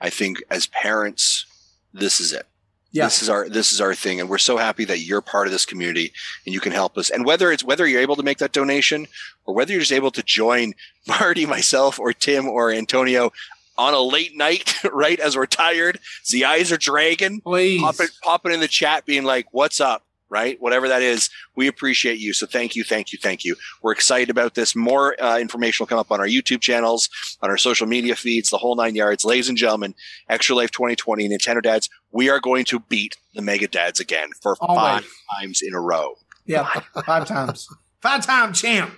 I think as parents, this is it. Yeah. This is our this is our thing, and we're so happy that you're part of this community and you can help us. And whether it's whether you're able to make that donation or whether you're just able to join Marty, myself, or Tim or Antonio on a late night, right? As we're tired, the eyes are dragging. Popping, popping in the chat, being like, what's up? Right? Whatever that is, we appreciate you. So thank you, thank you, thank you. We're excited about this. More uh, information will come up on our YouTube channels, on our social media feeds, the whole nine yards. Ladies and gentlemen, Extra Life 2020, Nintendo Dads, we are going to beat the Mega Dads again for Always. five times in a row. Yeah, five times. Five time champ.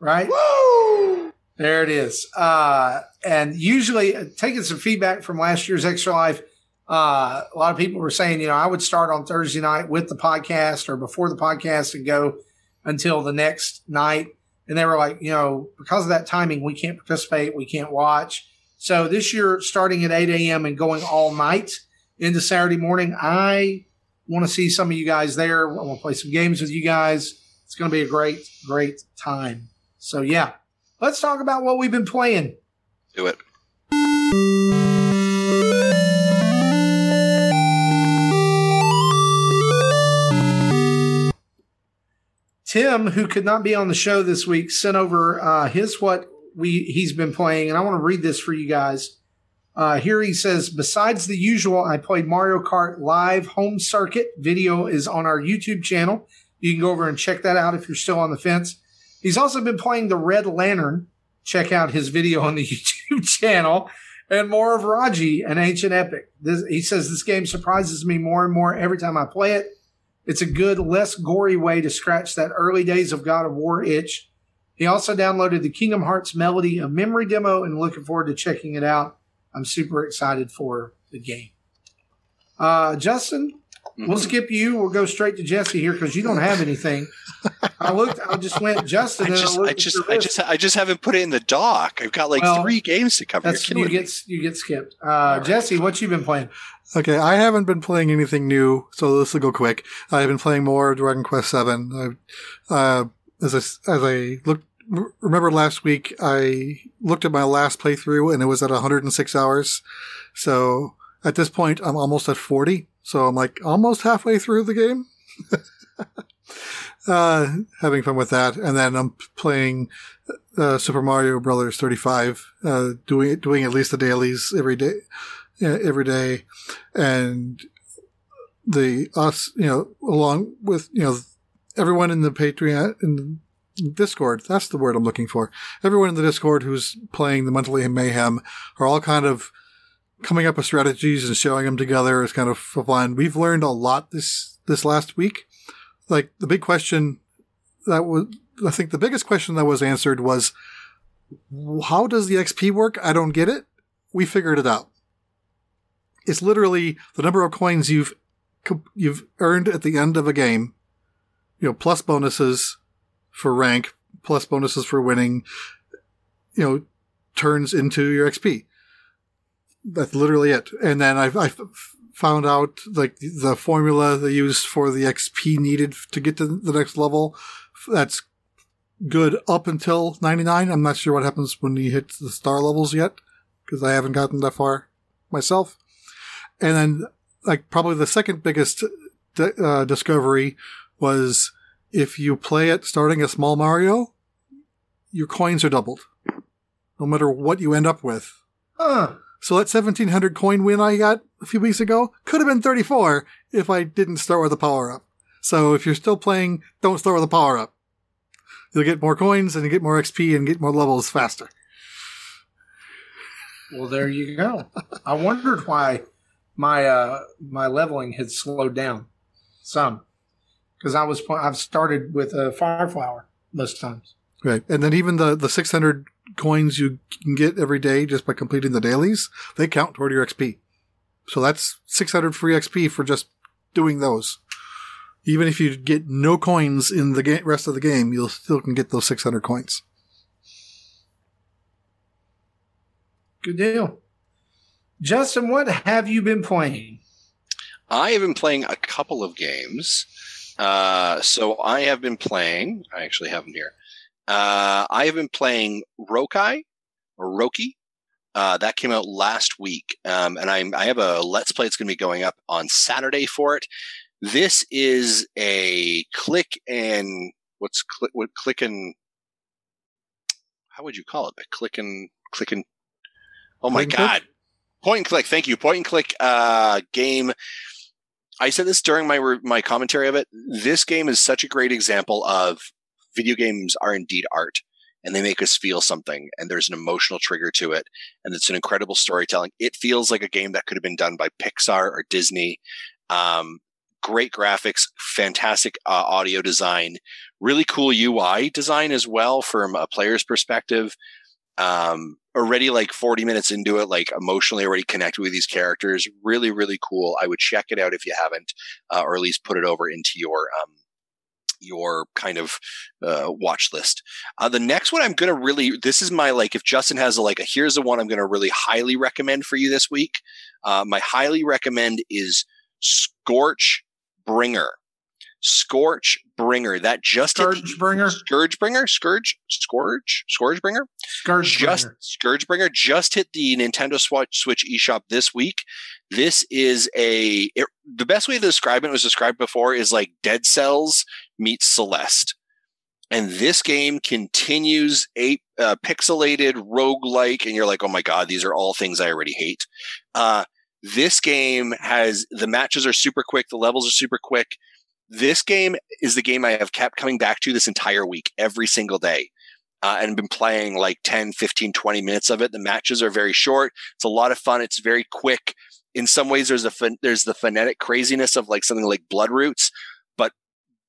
Right? Woo! There it is. Uh, and usually, uh, taking some feedback from last year's Extra Life, uh, a lot of people were saying, you know, I would start on Thursday night with the podcast or before the podcast and go until the next night. And they were like, you know, because of that timing, we can't participate, we can't watch. So this year, starting at 8 a.m. and going all night into Saturday morning, I want to see some of you guys there. I want to play some games with you guys. It's going to be a great, great time. So, yeah, let's talk about what we've been playing. Do it. Tim, who could not be on the show this week, sent over uh, his what we he's been playing, and I want to read this for you guys. Uh, here he says, besides the usual, I played Mario Kart Live Home Circuit. Video is on our YouTube channel. You can go over and check that out if you're still on the fence. He's also been playing the Red Lantern. Check out his video on the YouTube channel. And more of Raji, an ancient epic. This, he says this game surprises me more and more every time I play it. It's a good, less gory way to scratch that early days of God of War itch. He also downloaded the Kingdom Hearts Melody of Memory demo and looking forward to checking it out. I'm super excited for the game. Uh, Justin, mm-hmm. we'll skip you. We'll go straight to Jesse here because you don't have anything. I looked. I just went Justin. I just, I, I just, I just, I just haven't put it in the doc. I've got like well, three games to cover. That's, you get, you get skipped. Uh, Jesse, what you been playing? Okay, I haven't been playing anything new, so this will go quick. I've been playing more Dragon Quest Seven. Uh, as I, as I looked, remember last week, I looked at my last playthrough and it was at 106 hours. So at this point, I'm almost at 40. So I'm like almost halfway through the game. uh, having fun with that. And then I'm playing uh, Super Mario Brothers 35, uh, doing doing at least the dailies every day, every day, and the us, you know, along with you know everyone in the Patreon in Discord. That's the word I'm looking for. Everyone in the Discord who's playing the monthly mayhem are all kind of coming up with strategies and showing them together is kind of fun. We've learned a lot this this last week. Like the big question that was, I think the biggest question that was answered was, how does the XP work? I don't get it. We figured it out. It's literally the number of coins you've you've earned at the end of a game, you know, plus bonuses for rank, plus bonuses for winning, you know, turns into your XP. That's literally it. And then I've, I've found out like the formula they use for the XP needed to get to the next level. That's good up until 99. I'm not sure what happens when you hit the star levels yet because I haven't gotten that far myself. And then like probably the second biggest uh, discovery was if you play it starting a small Mario, your coins are doubled. No matter what you end up with. Huh. So that 1700 coin win I got a few weeks ago could have been 34 if I didn't start with a power up. So if you're still playing, don't start with a power up. You'll get more coins and you get more XP and get more levels faster. Well, there you go. I wondered why my uh, my leveling had slowed down some because I was I've started with a fire flower most times. Right, and then even the the 600 coins you can get every day just by completing the dailies, they count toward your XP. So that's 600 free XP for just doing those. Even if you get no coins in the ga- rest of the game, you'll still can get those 600 coins. Good deal. Justin, what have you been playing? I have been playing a couple of games. Uh, so I have been playing, I actually have them here. Uh, I have been playing Rokai or Roki. Uh, that came out last week, um, and I, I have a Let's Play that's going to be going up on Saturday for it. This is a click and what's click what click and how would you call it? A click and click and oh my god, click? point and click. Thank you, point and click uh, game. I said this during my my commentary of it. This game is such a great example of video games are indeed art and they make us feel something and there's an emotional trigger to it and it's an incredible storytelling. It feels like a game that could have been done by pixar or disney. Um, great graphics fantastic uh, audio design really cool ui design as well from a player's perspective. Um, already like 40 minutes into it like emotionally already connected with these characters. Really really cool. I would check it out if you haven't uh, or at least put it over into your um, your kind of uh, watch list. Uh, the next one I'm going to really, this is my like, if Justin has a, like a, here's the one I'm going to really highly recommend for you this week. Uh, my highly recommend is Scorch Bringer. Scorch Bringer. That just Scourge Bringer. Scourge Bringer. Scourge. Scourge. Scourge Bringer. Scourge just Scourge Bringer just hit the Nintendo Switch Switch eShop this week. This is a it, the best way to describe it was described before is like Dead Cells meets Celeste. And this game continues a uh, pixelated roguelike, and you're like, oh my God, these are all things I already hate. Uh, this game has the matches are super quick, the levels are super quick. This game is the game I have kept coming back to this entire week, every single day. Uh, and been playing like 10, 15, 20 minutes of it. The matches are very short. It's a lot of fun. It's very quick. In some ways, there's a there's the phonetic craziness of like something like Bloodroots, but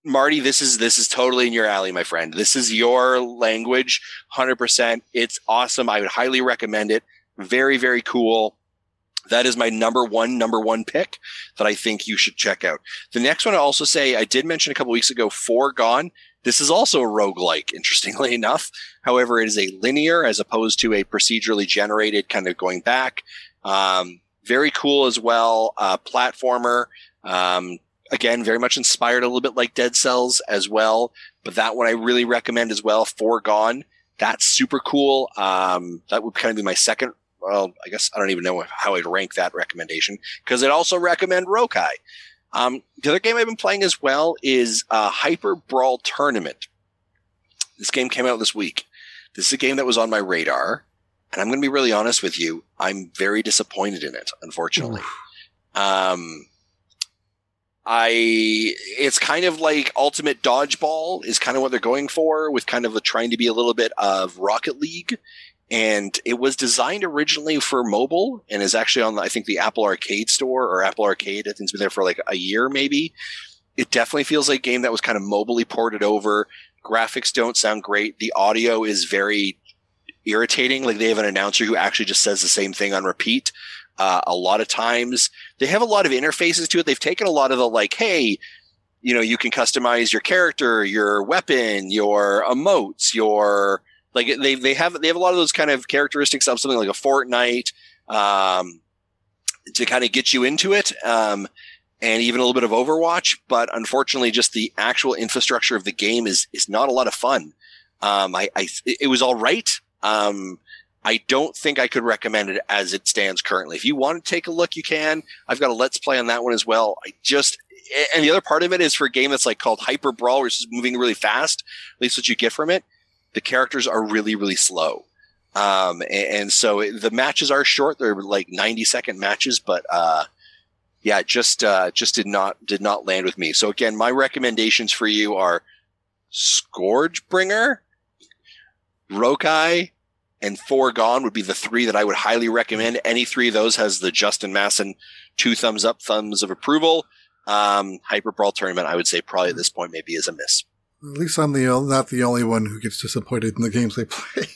Marty, this is this is totally in your alley, my friend. This is your language, hundred percent. It's awesome. I would highly recommend it. Very very cool. That is my number one, number one pick that I think you should check out. The next one I also say, I did mention a couple weeks ago, Foregone. This is also a roguelike, interestingly enough. However, it is a linear as opposed to a procedurally generated kind of going back. Um, very cool as well. Uh, platformer. Um, again, very much inspired a little bit like Dead Cells as well. But that one I really recommend as well. Foregone. That's super cool. Um, that would kind of be my second. Well, I guess I don't even know how I'd rank that recommendation because I'd also recommend Rokai. Um, the other game I've been playing as well is uh, Hyper Brawl Tournament. This game came out this week. This is a game that was on my radar, and I'm going to be really honest with you. I'm very disappointed in it, unfortunately. Um, I it's kind of like ultimate dodgeball is kind of what they're going for with kind of a, trying to be a little bit of Rocket League. And it was designed originally for mobile and is actually on I think the Apple Arcade store or Apple Arcade. I think it's been there for like a year maybe. It definitely feels like a game that was kind of mobilely ported over. Graphics don't sound great. The audio is very irritating. Like they have an announcer who actually just says the same thing on repeat. Uh, a lot of times they have a lot of interfaces to it. They've taken a lot of the like, hey, you know, you can customize your character, your weapon, your emotes, your like they they have they have a lot of those kind of characteristics of something like a Fortnite um, to kind of get you into it. Um, and even a little bit of Overwatch, but unfortunately, just the actual infrastructure of the game is is not a lot of fun. Um, I, I it was all right. Um, I don't think I could recommend it as it stands currently. If you want to take a look, you can. I've got a let's play on that one as well. I just and the other part of it is for a game that's like called Hyper Brawl, which is moving really fast. At least what you get from it. The characters are really really slow, um, and, and, so it, the matches are short. They're like ninety second matches, but uh, yeah, just uh, just did not did not land with me. So again, my recommendations for you are Scourgebringer, Rokai, and Foregone would be the three that I would highly recommend. Any three of those has the Justin Masson two thumbs up, thumbs of approval. Um, Hyper Brawl tournament, I would say probably at this point maybe is a miss. At least I'm the not the only one who gets disappointed in the games they play.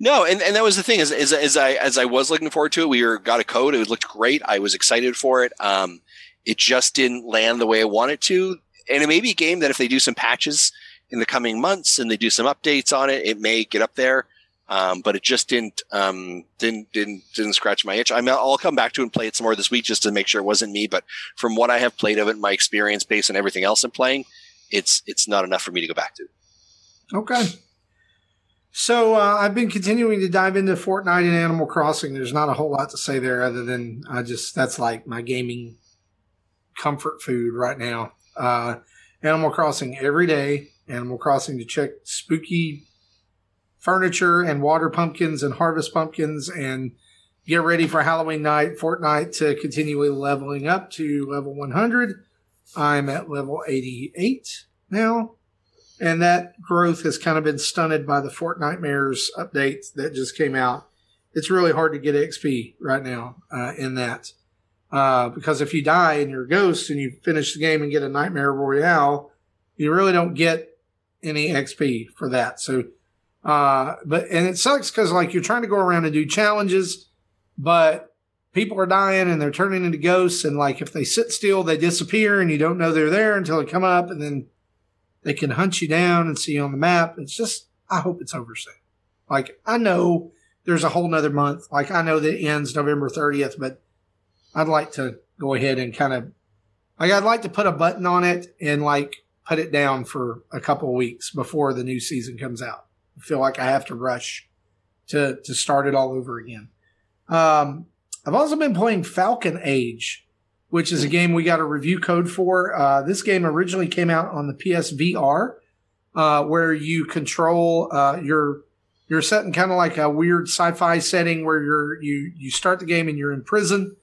No, and, and that was the thing is, is as I as I was looking forward to it, we were, got a code. It looked great. I was excited for it. Um, it just didn't land the way I wanted to, and it may be a game that if they do some patches in the coming months and they do some updates on it, it may get up there. Um, but it just didn't um, didn't didn't didn't scratch my itch. I mean, I'll come back to it and play it some more this week just to make sure it wasn't me. But from what I have played of it, my experience based on everything else I'm playing, it's it's not enough for me to go back to. Okay. So uh, I've been continuing to dive into Fortnite and Animal Crossing. There's not a whole lot to say there, other than I just that's like my gaming comfort food right now. Uh, Animal Crossing every day. Animal Crossing to check spooky furniture and water pumpkins and harvest pumpkins and get ready for Halloween night, Fortnite to continually leveling up to level 100. I'm at level 88 now. And that growth has kind of been stunted by the Fortnitemares update that just came out. It's really hard to get XP right now uh, in that. Uh, because if you die and you're a ghost and you finish the game and get a Nightmare Royale, you really don't get any XP for that. So uh, but and it sucks because like you're trying to go around and do challenges, but people are dying and they're turning into ghosts. And like if they sit still, they disappear and you don't know they're there until they come up and then they can hunt you down and see you on the map. It's just I hope it's over soon. Like I know there's a whole nother month. Like I know that it ends November 30th, but I'd like to go ahead and kind of like I'd like to put a button on it and like put it down for a couple weeks before the new season comes out I feel like I have to rush to to start it all over again. Um, I've also been playing Falcon Age, which is a game we got a review code for. Uh, this game originally came out on the PSVR. uh, where you control uh, your you're set in kind of like a weird sci-fi setting where you're you you start the game and you're in prison.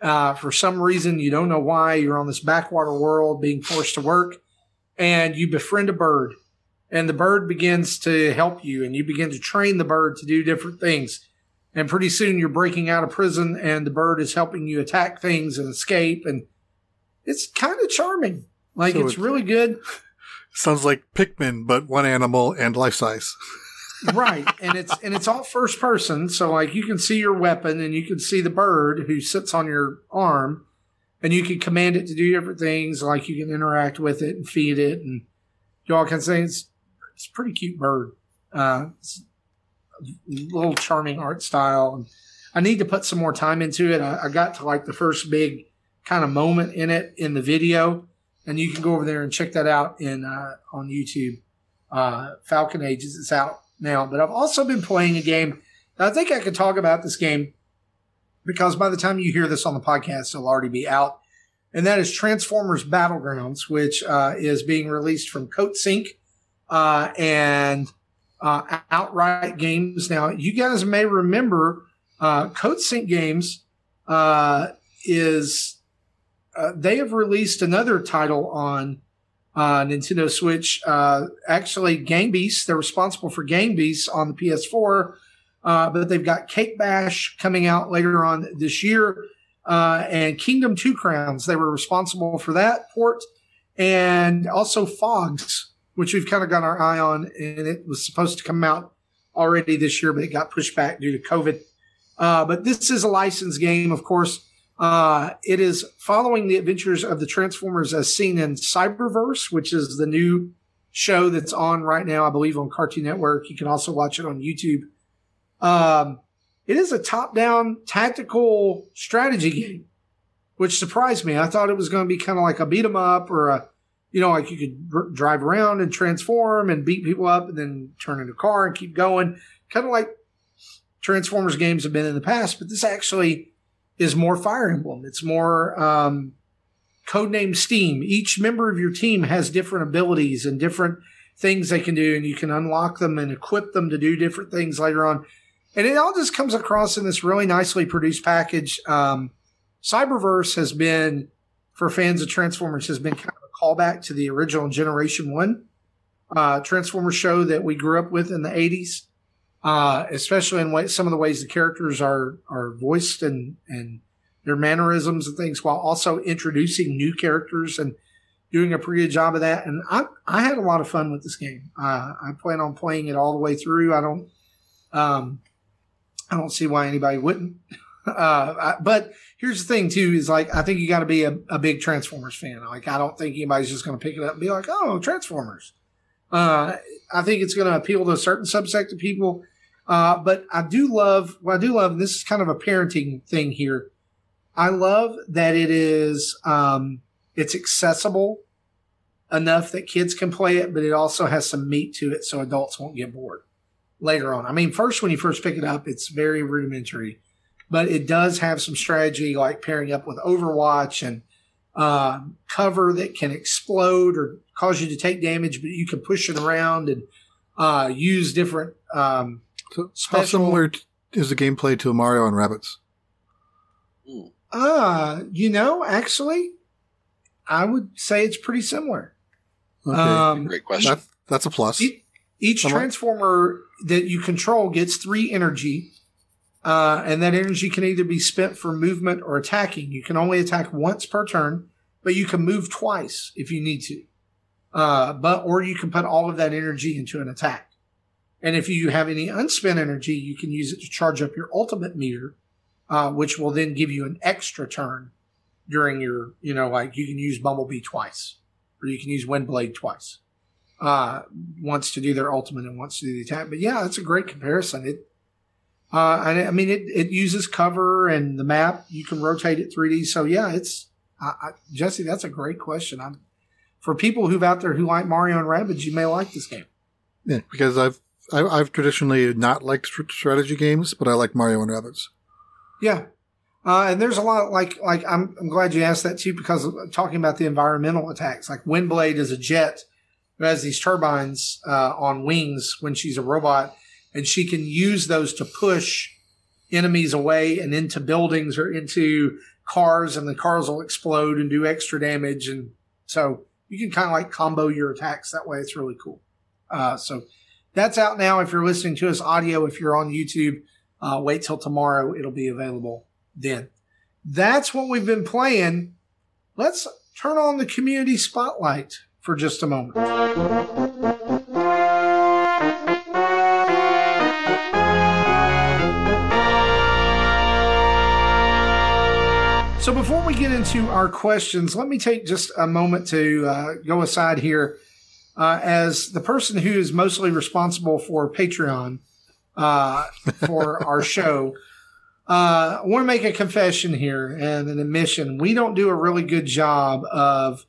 Uh, for some reason, you don't know why. You're on this backwater world, being forced to work, and you befriend a bird, and the bird begins to help you, and you begin to train the bird to do different things. And pretty soon, you're breaking out of prison, and the bird is helping you attack things and escape, and it's kind of charming. Like So it's really good. Sounds like Pikmin, but one animal and life size. right and it's and it's all first person so like you can see your weapon and you can see the bird who sits on your arm and you can command it to do different things like you can interact with it and feed it and do all kinds of things it's a pretty cute bird uh it's little charming art style i need to put some more time into it i, I got to like the first big kind of moment in it in the video and you can go over there and check that out in uh, on youtube uh, Falcon Ages. It's out now, but I've also been playing a game. I think I could talk about this game because by the time you hear this on the podcast, it'll already be out. And that is Transformers Battlegrounds, which uh, is being released from Coatsink uh, and uh, Outright Games. Now, you guys may remember uh, Coatsink Games uh, is uh, they have released another title on uh, Nintendo Switch. Uh, actually, Gang Beasts, they're responsible for Gang Beasts on the PS4, uh, but they've got Cake Bash coming out later on this year, and Kingdom Two Crowns. They were responsible for that port, and also Fogs, which we've kind of got our eye on, and it was supposed to come out already this year, but it got pushed back due to COVID. Uh, but this is a licensed game, of course. Uh, it is following the adventures of the Transformers as seen in Cyberverse, which is the new show that's on right now, I believe, on Cartoon Network. You can also watch it on YouTube. Um, it is a top down tactical strategy game, which surprised me. I thought it was going to be kind of like a beat 'em up or a, you know, like you could r- drive around and transform and beat people up and then turn into a car and keep going. Kind of like Transformers games have been in the past, but this actually is more Fire Emblem. It's more um, codename Steam. Each member of your team has different abilities and different things they can do, and you can unlock them and equip them to do different things later on. And it all just comes across in this really nicely produced package. Um, Cyberverse has been, for fans of Transformers, has been kind of callback to the original Generation One uh, Transformers show that we grew up with in the '80s uh, especially in way, some of the ways the characters are are voiced and and their mannerisms and things, while also introducing new characters and doing a pretty good job of that. And I I had a lot of fun with this game. Uh, I plan on playing it all the way through. I don't um I don't see why anybody wouldn't. Uh, I, but here's the thing too is like I think you got to be a, a big Transformers fan. Like I don't think anybody's just going to pick it up and be like, oh, Transformers. Uh, I think it's going to appeal to a certain subsect of people. Uh, but I do love, what I do love, this is kind of a parenting thing here. I love that it is, um, it's accessible enough that kids can play it, but it also has some meat to it so adults won't get bored later on. I mean, first, when you first pick it up, it's very rudimentary, but it does have some strategy like pairing up with Overwatch and, uh, cover that can explode or cause you to take damage, but you can push it around and, uh, use different, um, So how similar is the gameplay to Mario and Rabbids? Ooh. Uh, you know, actually, I would say it's pretty similar. Okay, Um, Great question. that, that's a plus. e- each Am I- transformer that you control gets three energy, uh, and that energy can either be spent for movement or attacking. You can only attack once per turn, but you can move twice if you need to. Uh, but or you can put all of that energy into an attack. And if you have any unspent energy, you can use it to charge up your ultimate meter, uh, which will then give you an extra turn during your, you know, like you can use Bumblebee twice, or you can use Windblade twice. Uh, once to do their ultimate and wants to do the attack. But yeah, that's a great comparison. It, uh, and I mean, it, it uses cover and the map. You can rotate it 3D. So yeah, it's I, I, Jesse. That's a great question. I'm for people who've out there who like Mario and Rabbids, you may like this game. Yeah, because I've I, I've traditionally not liked strategy games, but I like Mario and Rabbids. Yeah. Uh, and there's a lot like like I'm I'm glad you asked that too because talking about the environmental attacks like Windblade is a jet who has these turbines uh, on wings when she's a robot, and she can use those to push enemies away and into buildings or into cars, and the cars will explode and do extra damage. And so you can kind of like combo your attacks that way. It's really cool. Uh, so that's out now. If you're listening to us audio, if you're on YouTube, uh, wait till tomorrow. It'll be available then. That's what we've been playing. Let's turn on the community spotlight for just a moment. So before we get into our questions, let me take just a moment to uh, go aside here. Uh, as the person who is mostly responsible for Patreon uh, for our show, uh, I want to make a confession here and an admission. We don't do a really good job of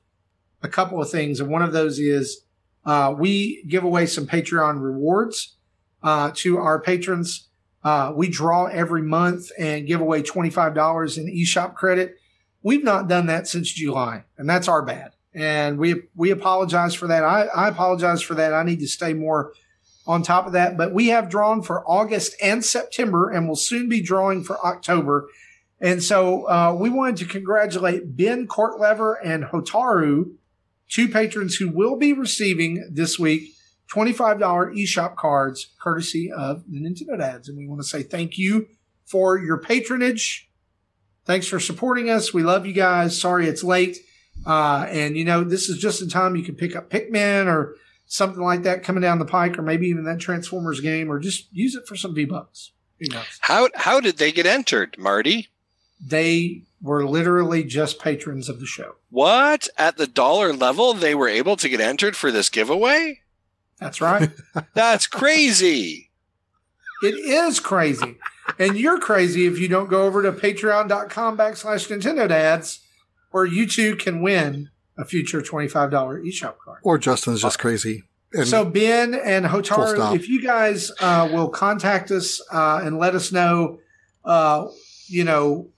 a couple of things, and one of those is uh, we give away some Patreon rewards uh, to our patrons. Uh, we draw every month and give away $25 in eShop credit. We've not done that since July, and that's our bad. And we we apologize for that. I, I apologize for that. I need to stay more on top of that. But we have drawn for August and September, and will soon be drawing for October. And so uh, we wanted to congratulate Ben Courtlever and Hotaru, two patrons who will be receiving this week $25 eShop cards courtesy of the Nintendo Dads. And we want to say thank you for your patronage. Thanks for supporting us. We love you guys. Sorry it's late. Uh, and, you know, this is just in time you can pick up Pikmin or something like that coming down the pike, or maybe even that Transformers game, or just use it for some V Bucks. How, how did they get entered, Marty? They were literally just patrons of the show. What? At the dollar level, they were able to get entered for this giveaway? That's right. That's crazy. It is crazy. And you're crazy if you don't go over to patreon.com backslash Nintendo Dads, where you too can win a future $25 eShop card. Or Justin's just crazy. And so Ben and Full Hotaru, if you guys uh, will contact us uh, and let us know, uh, you know,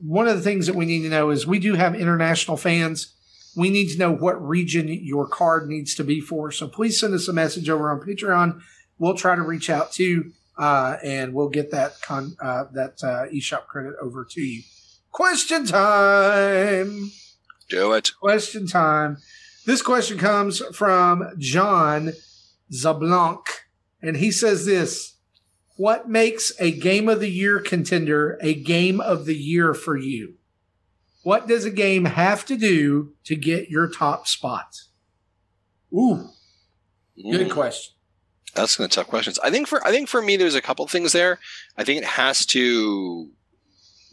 one of the things that we need to know is we do have international fans. We need to know what region your card needs to be for. So please send us a message over on Patreon. We'll try to reach out to you, uh, and we'll get that con- uh, that uh, eShop credit over to you. Question time Do it. question time. This question comes from John Zablanc, and he says this What makes a game of the year contender a game of the year for you? What does a game have to do to get your top spot? Ooh, good Mm, question. that's some tough questions. I think for I think for me, there's a couple things there. I think it has to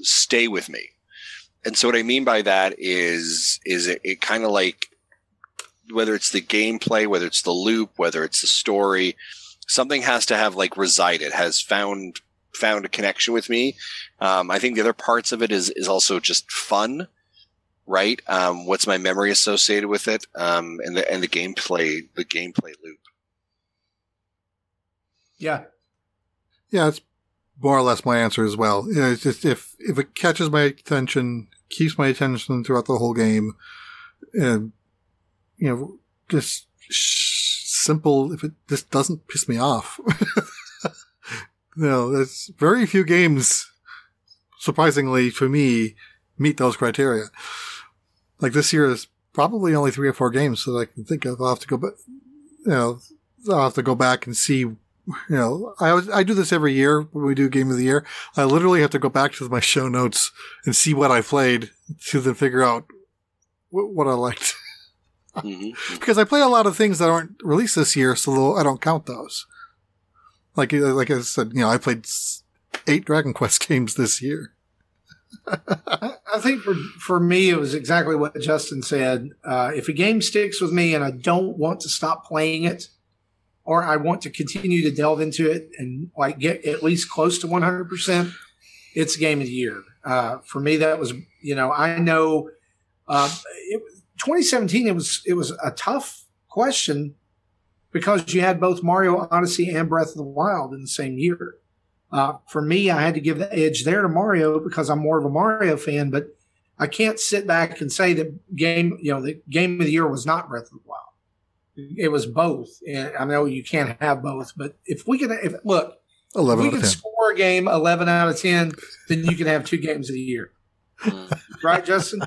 stay with me, and so what I mean by that is is it, it kind of like whether it's the gameplay, whether it's the loop, whether it's the story, something has to have like resided, has found found a connection with me. Um, I think the other parts of it is is also just fun, right? Um, what's my memory associated with it, um, and the and the gameplay the gameplay loop. Yeah, yeah, it's more or less my answer as well. You know, it's just if if it catches my attention, keeps my attention throughout the whole game, and you know, just sh- simple. If it just doesn't piss me off, you know, there's very few games, surprisingly for me, meet those criteria. Like this year is probably only three or four games that I can think of. I'll have to go, but you know, I'll have to go back and see you know, I always, I do this every year when we do game of the year. I literally have to go back to my show notes and see what I played to then figure out what, what I liked. Mhm. because I play a lot of things that aren't released this year, so I don't count those. Like, uh, like I said, you know, I played eight Dragon Quest games this year. I think for for me, it was exactly what Justin said. Uh, if a game sticks with me and I don't want to stop playing it, or I want to continue to delve into it and like get at least close to one hundred percent, it's game of the year. Uh, for me, that was you know I know uh, it, 2017. It was it was a tough question because you had both Mario Odyssey and Breath of the Wild in the same year. Uh, for me, I had to give the edge there to Mario because I'm more of a Mario fan, but I can't sit back and say that game, you know, the game of the year was not Breath of the Wild it was both. And I know you can't have both, but if we can, if look, if Eleven we out of can score a game eleven out of ten, then you can have two games a year, Mm, right, Justin?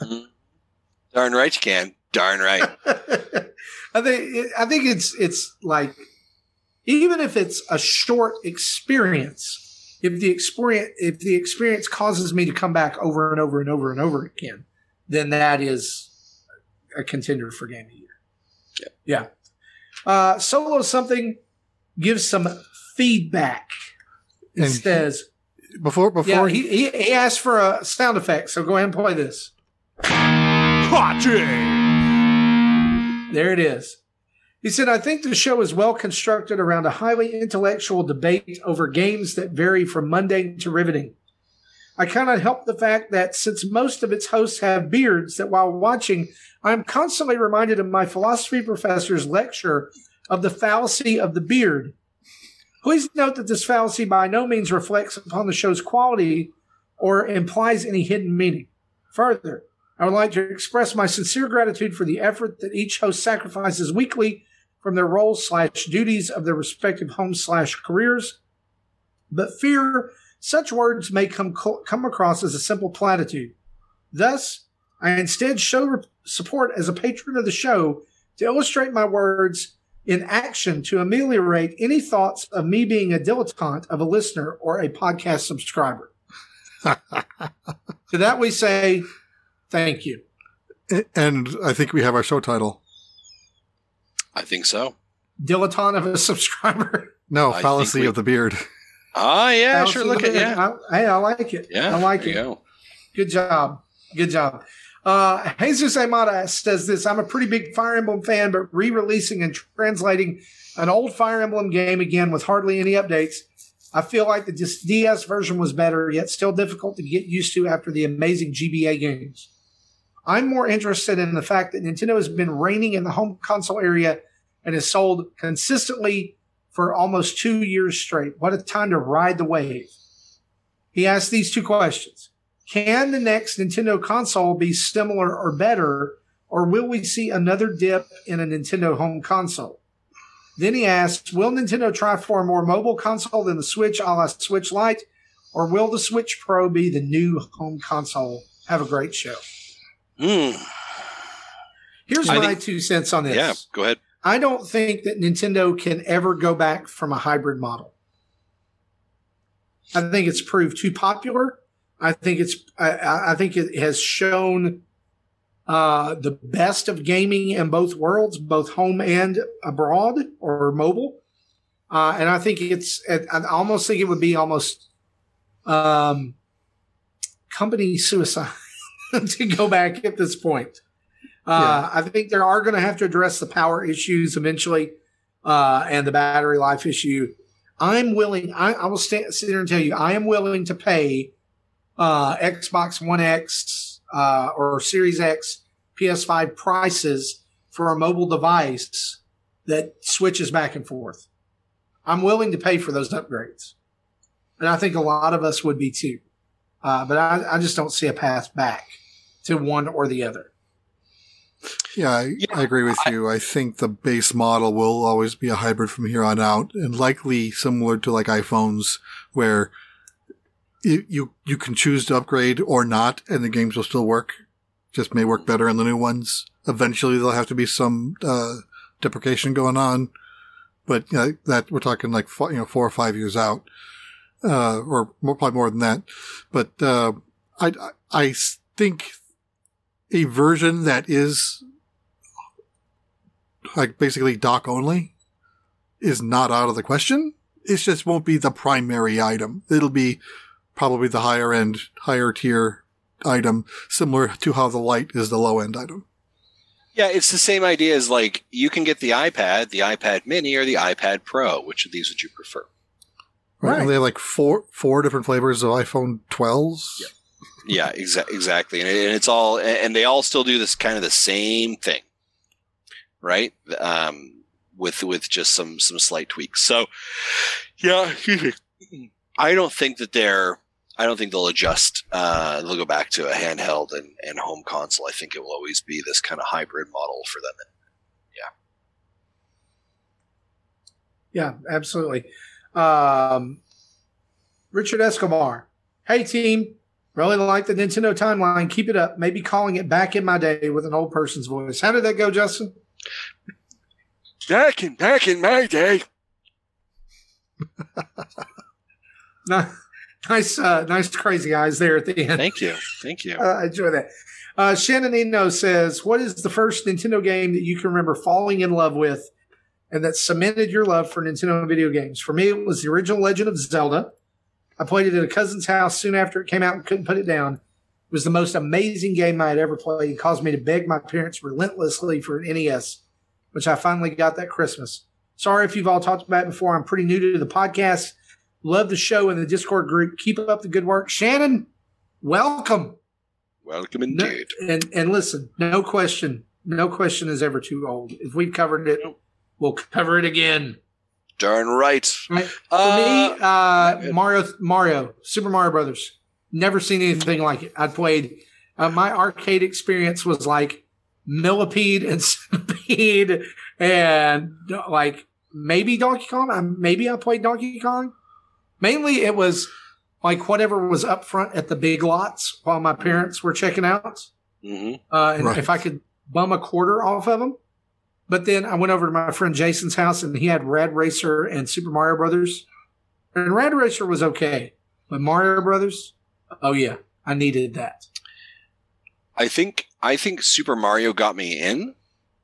mm. Darn right you can. Darn right. I think I think it's it's like even if it's a short experience, if the experience if the experience causes me to come back over and over and over and over again, then that is a contender for game of the year. Yeah. Uh, solo something gives some feedback. It And- says, Before before yeah, he, he, he asked for a sound effect, so go ahead and play this. There it is. He said, I think the show is well constructed around a highly intellectual debate over games that vary from mundane to riveting. I cannot help the fact that since most of its hosts have beards, that while watching, I am constantly reminded of my philosophy professor's lecture of the fallacy of the beard. Please note that this fallacy by no means reflects upon the show's quality or implies any hidden meaning. Further, I would like to express my sincere gratitude for the effort that each host sacrifices weekly from their roles slash duties of their respective homes slash careers. But fear such words may come come across as a simple platitude. Thus, I instead show support as a patron of the show to illustrate my words in action to ameliorate any thoughts of me being a dilettante of a listener or a podcast subscriber. to that we say, thank you. and I think we have our show title. I think so. Dilettante of a subscriber. No, I fallacy we- of the beard. Ah, yeah, sure. Look at yeah, I, hey, I like it. yeah. I like it. you go. Good job. Good job. Uh, Jesus Amada says this I'm a pretty big Fire Emblem fan, but re releasing and translating an old Fire Emblem game again with hardly any updates. I feel like the DS version was better, yet still difficult to get used to after the amazing GBA games. I'm more interested in the fact that Nintendo has been reigning in the home console area and has sold consistently for almost two years straight. What a time to ride the wave. He asked these two questions. Can the next Nintendo console be similar or better, or will we see another dip in a Nintendo home console? Then he asked, Will Nintendo try for a more mobile console than the Switch a la Switch Lite, or will the Switch Pro be the new home console? Have a great show. Hmm. Here's I my think- two cents on this. Yeah, go ahead. I don't think that Nintendo can ever go back from a hybrid model. I think it's proved too popular. I think it's I- I, I think it has shown uh, the best of gaming in both worlds, both home and abroad or mobile. Uh, and I think it's I almost think it would be almost um, company suicide to go back at this point. Uh, I think they are going to have to address the power issues eventually uh, and the battery life issue. I'm willing, I, I will sta sit here and tell you, I am willing to pay uh, Xbox One X uh, or Series X PS5 prices for a mobile device that switches back and forth. I'm willing to pay for those upgrades. And I think a lot of us would be too. Uh, but I, I just don't see a path back to one or the other. Yeah, I, Yeah, I agree with you. I think the base model will always be a hybrid from here on out, and likely similar to like iPhones, where you you, you can choose to upgrade or not, and the games will still work. Just may work better in the new ones. Eventually, there'll have to be some uh, deprecation going on, but you know, that we're talking like you know four or five years out, uh, or more, probably more than that. But uh, I I think a version that is like basically dock only is not out of the question. It just won't be the primary item. It'll be probably the higher end, higher tier item, similar to how the light is the low end item. Yeah, it's the same idea as like you can get the iPad, the iPad Mini, or the iPad Pro. Which of these would you prefer? Right. Right. And they have like four four different flavors of iPhone 12s. Yeah, exa- exactly, and, it, and it's all, and they all still do this kind of the same thing, right? Um, with with just some some slight tweaks. So, yeah, I don't think that they're. I don't think they'll adjust. Uh, they'll go back to a handheld and, and home console. I think it will always be this kind of hybrid model for them. Yeah. Yeah, absolutely. Um, Richard Escobar. Hey, team. Really like the Nintendo timeline. Keep it up. Maybe calling it back in my day with an old person's voice. How did that go, Justin? Back in back in my day. nice, uh, nice crazy eyes there at the end. Thank you. Thank you. Uh, I enjoy that. Uh, Shannon Eno says, What is the first Nintendo game that you can remember falling in love with and that cemented your love for Nintendo video games? For me, it was the original Legend of Zelda. I played it at a cousin's house soon after it came out and couldn't put it down. It was the most amazing game I had ever played. It caused me to beg my parents relentlessly for an NES, which I finally got that Christmas. Sorry if you've all talked about it before. I'm pretty new to the podcast. Love the show and the Discord group. Keep up the good work. Shannon, welcome. Welcome No, indeed. and and listen, no question, no question is ever too old. If we've covered it, we'll cover it again. Darn right. Right? For Uh, me, uh. Mario, Mario, Super Mario Brothers. Never seen anything like it. I played. Uh, my arcade experience was like Millipede and Centipede, and like maybe Donkey Kong. Maybe I played Donkey Kong. Mainly, it was like whatever was up front at the big lots while my parents were checking out. hmm uh, and Right. if I could bum a quarter off of them. But then I went over to my friend Jason's house and he had Rad Racer and Super Mario Brothers. And Rad Racer was okay, but Mario Brothers, oh yeah, I needed that. I think I think Super Mario got me in,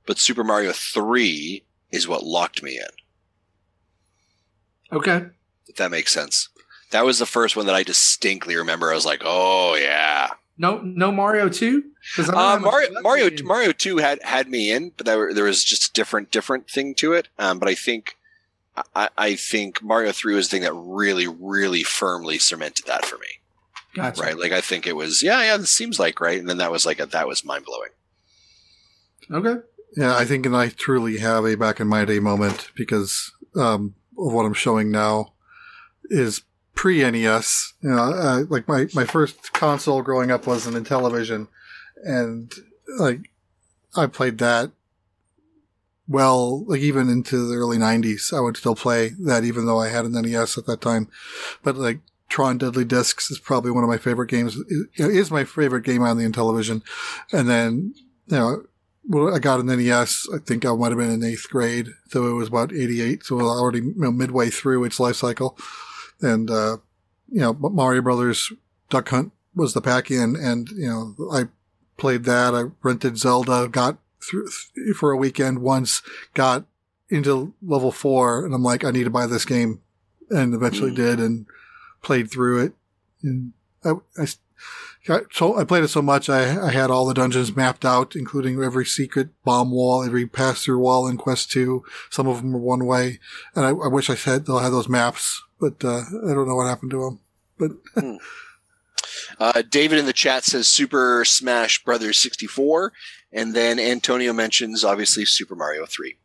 but Super Mario Three is what locked me in. Okay, If that makes sense. That was the first one that I distinctly remember. I was like, "Oh yeah." No, no Mario two because Uh, Mario Mario Mario Two had had me in, but there, there was just a different different thing to it. Um, but I think I, I think Mario Three was the thing that really really firmly cemented that for me. Gotcha. Right? Like I think it was yeah yeah. This seems like right, and then that was like a, that was mind blowing. Okay. Yeah, I think and I truly have a back in my day moment because um, of what I'm showing now is pre NES. You know, uh, like my, my first console growing up was an Intellivision, and like I played that well, like even into the early '90s. I would still play that even though I had an NES at that time. But like Tron Deadly Discs is probably one of my favorite games. It is my favorite game on the Intellivision, and then you know well, I got an NES. I think I might have been in eighth grade, so it was about '88. So already you know, midway through its life cycle, and uh, you know Mario Brothers Duck Hunt was the pack in, and you know I played that. I rented Zelda, got through for a weekend once, got into level four, and I'm like, I need to buy this game, and eventually Mm. did, and played through it. And I, I so I played it so much I, I had all the dungeons mapped out, including every secret bomb wall, every pass through wall in Quest Two. Some of them were one way, and I, I wish I had they'll have those maps, but uh, I don't know what happened to them. But Uh, David in the chat says Super Smash Brothers 64, and then Antonio mentions obviously Super Mario 3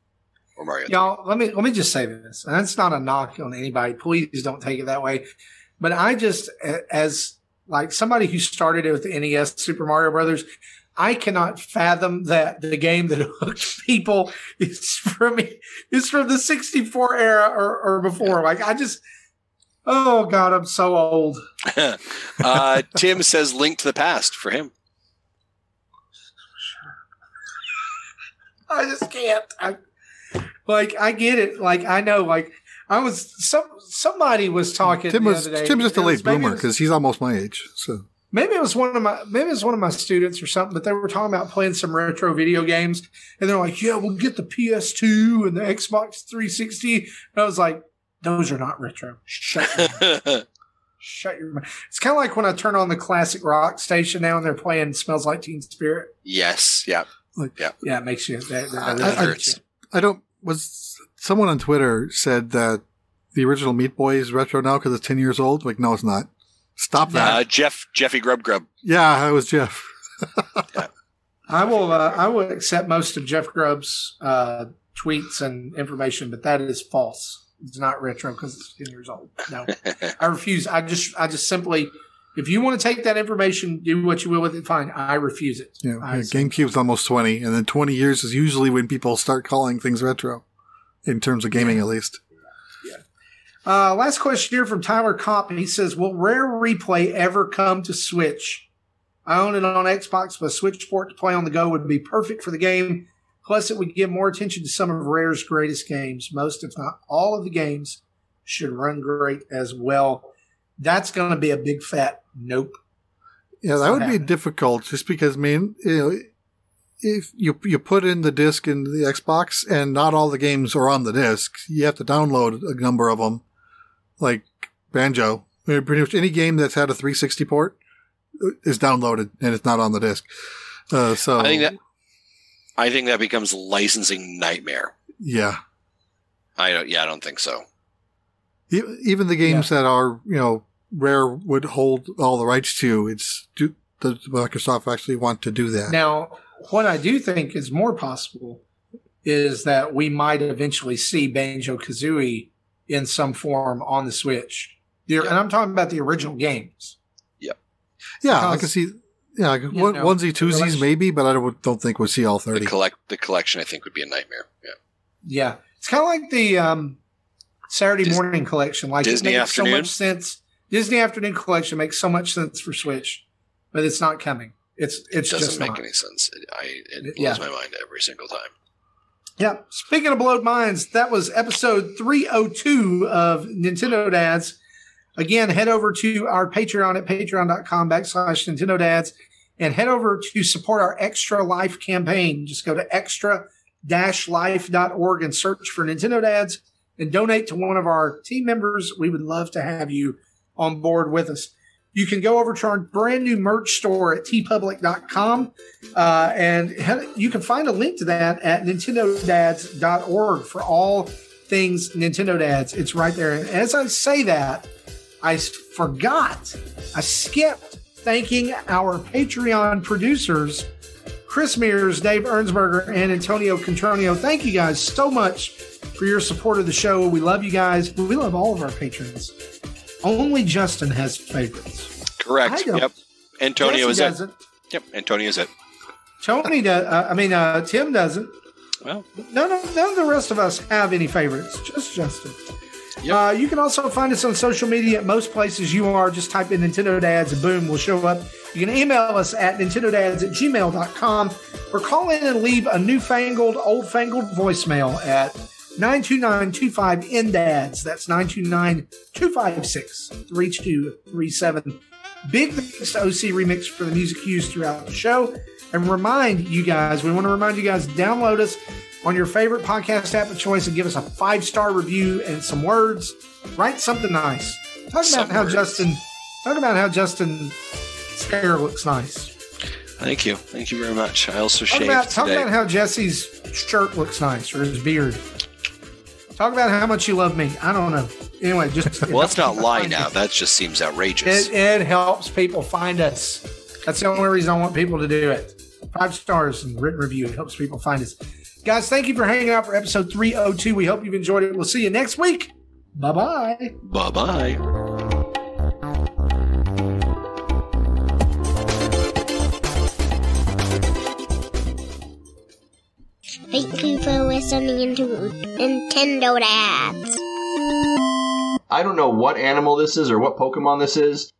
or Mario. 3. Y'all, let me let me just say this. And that's not a knock on anybody. Please don't take it that way. But I just, as like somebody who started it with the NES Super Mario Brothers, I cannot fathom that the game that hooked people is from is from the 64 era or, or before. Like I just, oh god, I'm so old. uh, Tim says Link to the Past for him. I just can't. I, like I get it. Like I know. Like I was some somebody was talking. Tim the was other day. Tim's just a late maybe it bloomer because he's almost my age. So maybe it was one of my maybe it was one of my students or something, but they were talking about playing some retro video games, and they're like, "Yeah, we'll get the PS2 and the Xbox 360." And I was like, "Those are not retro. Shut your shut your mouth." It's kind of like when I turn on the classic rock station now and they're playing "Smells Like Teen Spirit." yes, yeah. Yeah, Yeah. it makes you. That, that, that I- hurts you. I don't. Was someone on Twitter said that the original Meat Boy is retro now because it's ten years old? Like, no, it's not. Stop that. Uh, Jeff Jeffy Grub Grub. yeah, I was Jeff. I will. Uh, I will accept most of Jeff Grubb's uh, tweets and information, but that is false. It's not retro because it's ten years old. No, I refuse. I just. I just simply. If you want to take that information, do what you will with it. Fine. I refuse it. Yeah, I yeah. GameCube's almost twenty, and then twenty years is usually when people start calling things retro, in terms of gaming at least. Uh, last question here from Tyler Kopp. He says, "Will Rare Replay ever come to Switch? I own it on Xbox, but Switch port to play on the go would be perfect for the game. Plus, it would give more attention to some of Rare's greatest games. Most, if not all, of the games should run great as well. That's going to be a big fat nope. Yeah, that would be difficult just because, I mean, you know, if you you put in the disc in the Xbox and not all the games are on the disc, you have to download a number of them, like Banjo. Pretty much any game that's had a 360 port is downloaded and it's not on the disc. Uh, so I think that I think that becomes licensing nightmare. Yeah. I don't. Yeah, I don't think so. Even the games yeah. that are you know Rare would hold all the rights to, it's do, does Microsoft actually want to do that? Now, what I do think is more possible is that we might eventually see Banjo Kazooie in some form on the Switch. Yep. And I'm talking about the original games. Yep. Yeah, because, I can see. Yeah, one, know, onesie twosies maybe, but I don't, don't think we'll see all thirty. The collect the collection, I think, would be a nightmare. Yeah. Yeah, it's kind of like the um, Saturday Dis- morning collection. Like Disney it makes afternoon? so much sense. Disney afternoon collection makes so much sense for Switch, but it's not coming. It's it's it doesn't just make not. any sense. It, I it blows yeah. my mind every single time. Yeah. Speaking of blowed minds, that was episode 302 of Nintendo Dads. Again, head over to our Patreon at patreon.com backslash Nintendo Dads and head over to support our Extra Life campaign. Just go to extra life.org and search for Nintendo Dads and donate to one of our team members. We would love to have you on board with us. You can go over to our brand new merch store at teepublic.com uh, and you can find a link to that at nintendodads.org for all things Nintendo Dads. It's right there. And as I say that, I forgot, I skipped thanking our Patreon producers, Chris Mears, Dave Ernsberger, and Antonio Contronio. Thank you guys so much for your support of the show. We love you guys. We love all of our patrons. Only Justin has favorites. Correct. Yep. Antonio is it. Yep. Antonio is it. Tony does. Uh, I mean, uh, Tim doesn't. Well, none of, none of the rest of us have any favorites. Just Justin. Yep. Uh, you can also find us on social media at most places you are. Just type in Nintendo Dads and boom, we'll show up. You can email us at nintendodads at gmail.com or call in and leave a newfangled, old fangled voicemail at 929-25-NDADS. That's 929-256-3237. Big thanks to OC Remix for the music used throughout the show. And remind you guys, we want to remind you guys, download us on your favorite podcast app of choice and give us a five-star review and some words. Write something nice. Talk some about how words. Justin talk about how Justin's hair looks nice. Thank you. Thank you very much. I also talk shaved about, Talk about how Jesse's shirt looks nice or his beard. Talk about how much you love me. I don't know. Anyway, just well, let's not lie now. That just seems outrageous. It, it, helps people find us. That's the only reason I want people to do it. Five stars and written review. It helps people find us. Guys, thank you for hanging out for episode 302. We hope you've enjoyed it. We'll see you next week. Bye bye. Bye bye. For listening to Nintendo Dads. I don't know what animal this is or what Pokemon this is,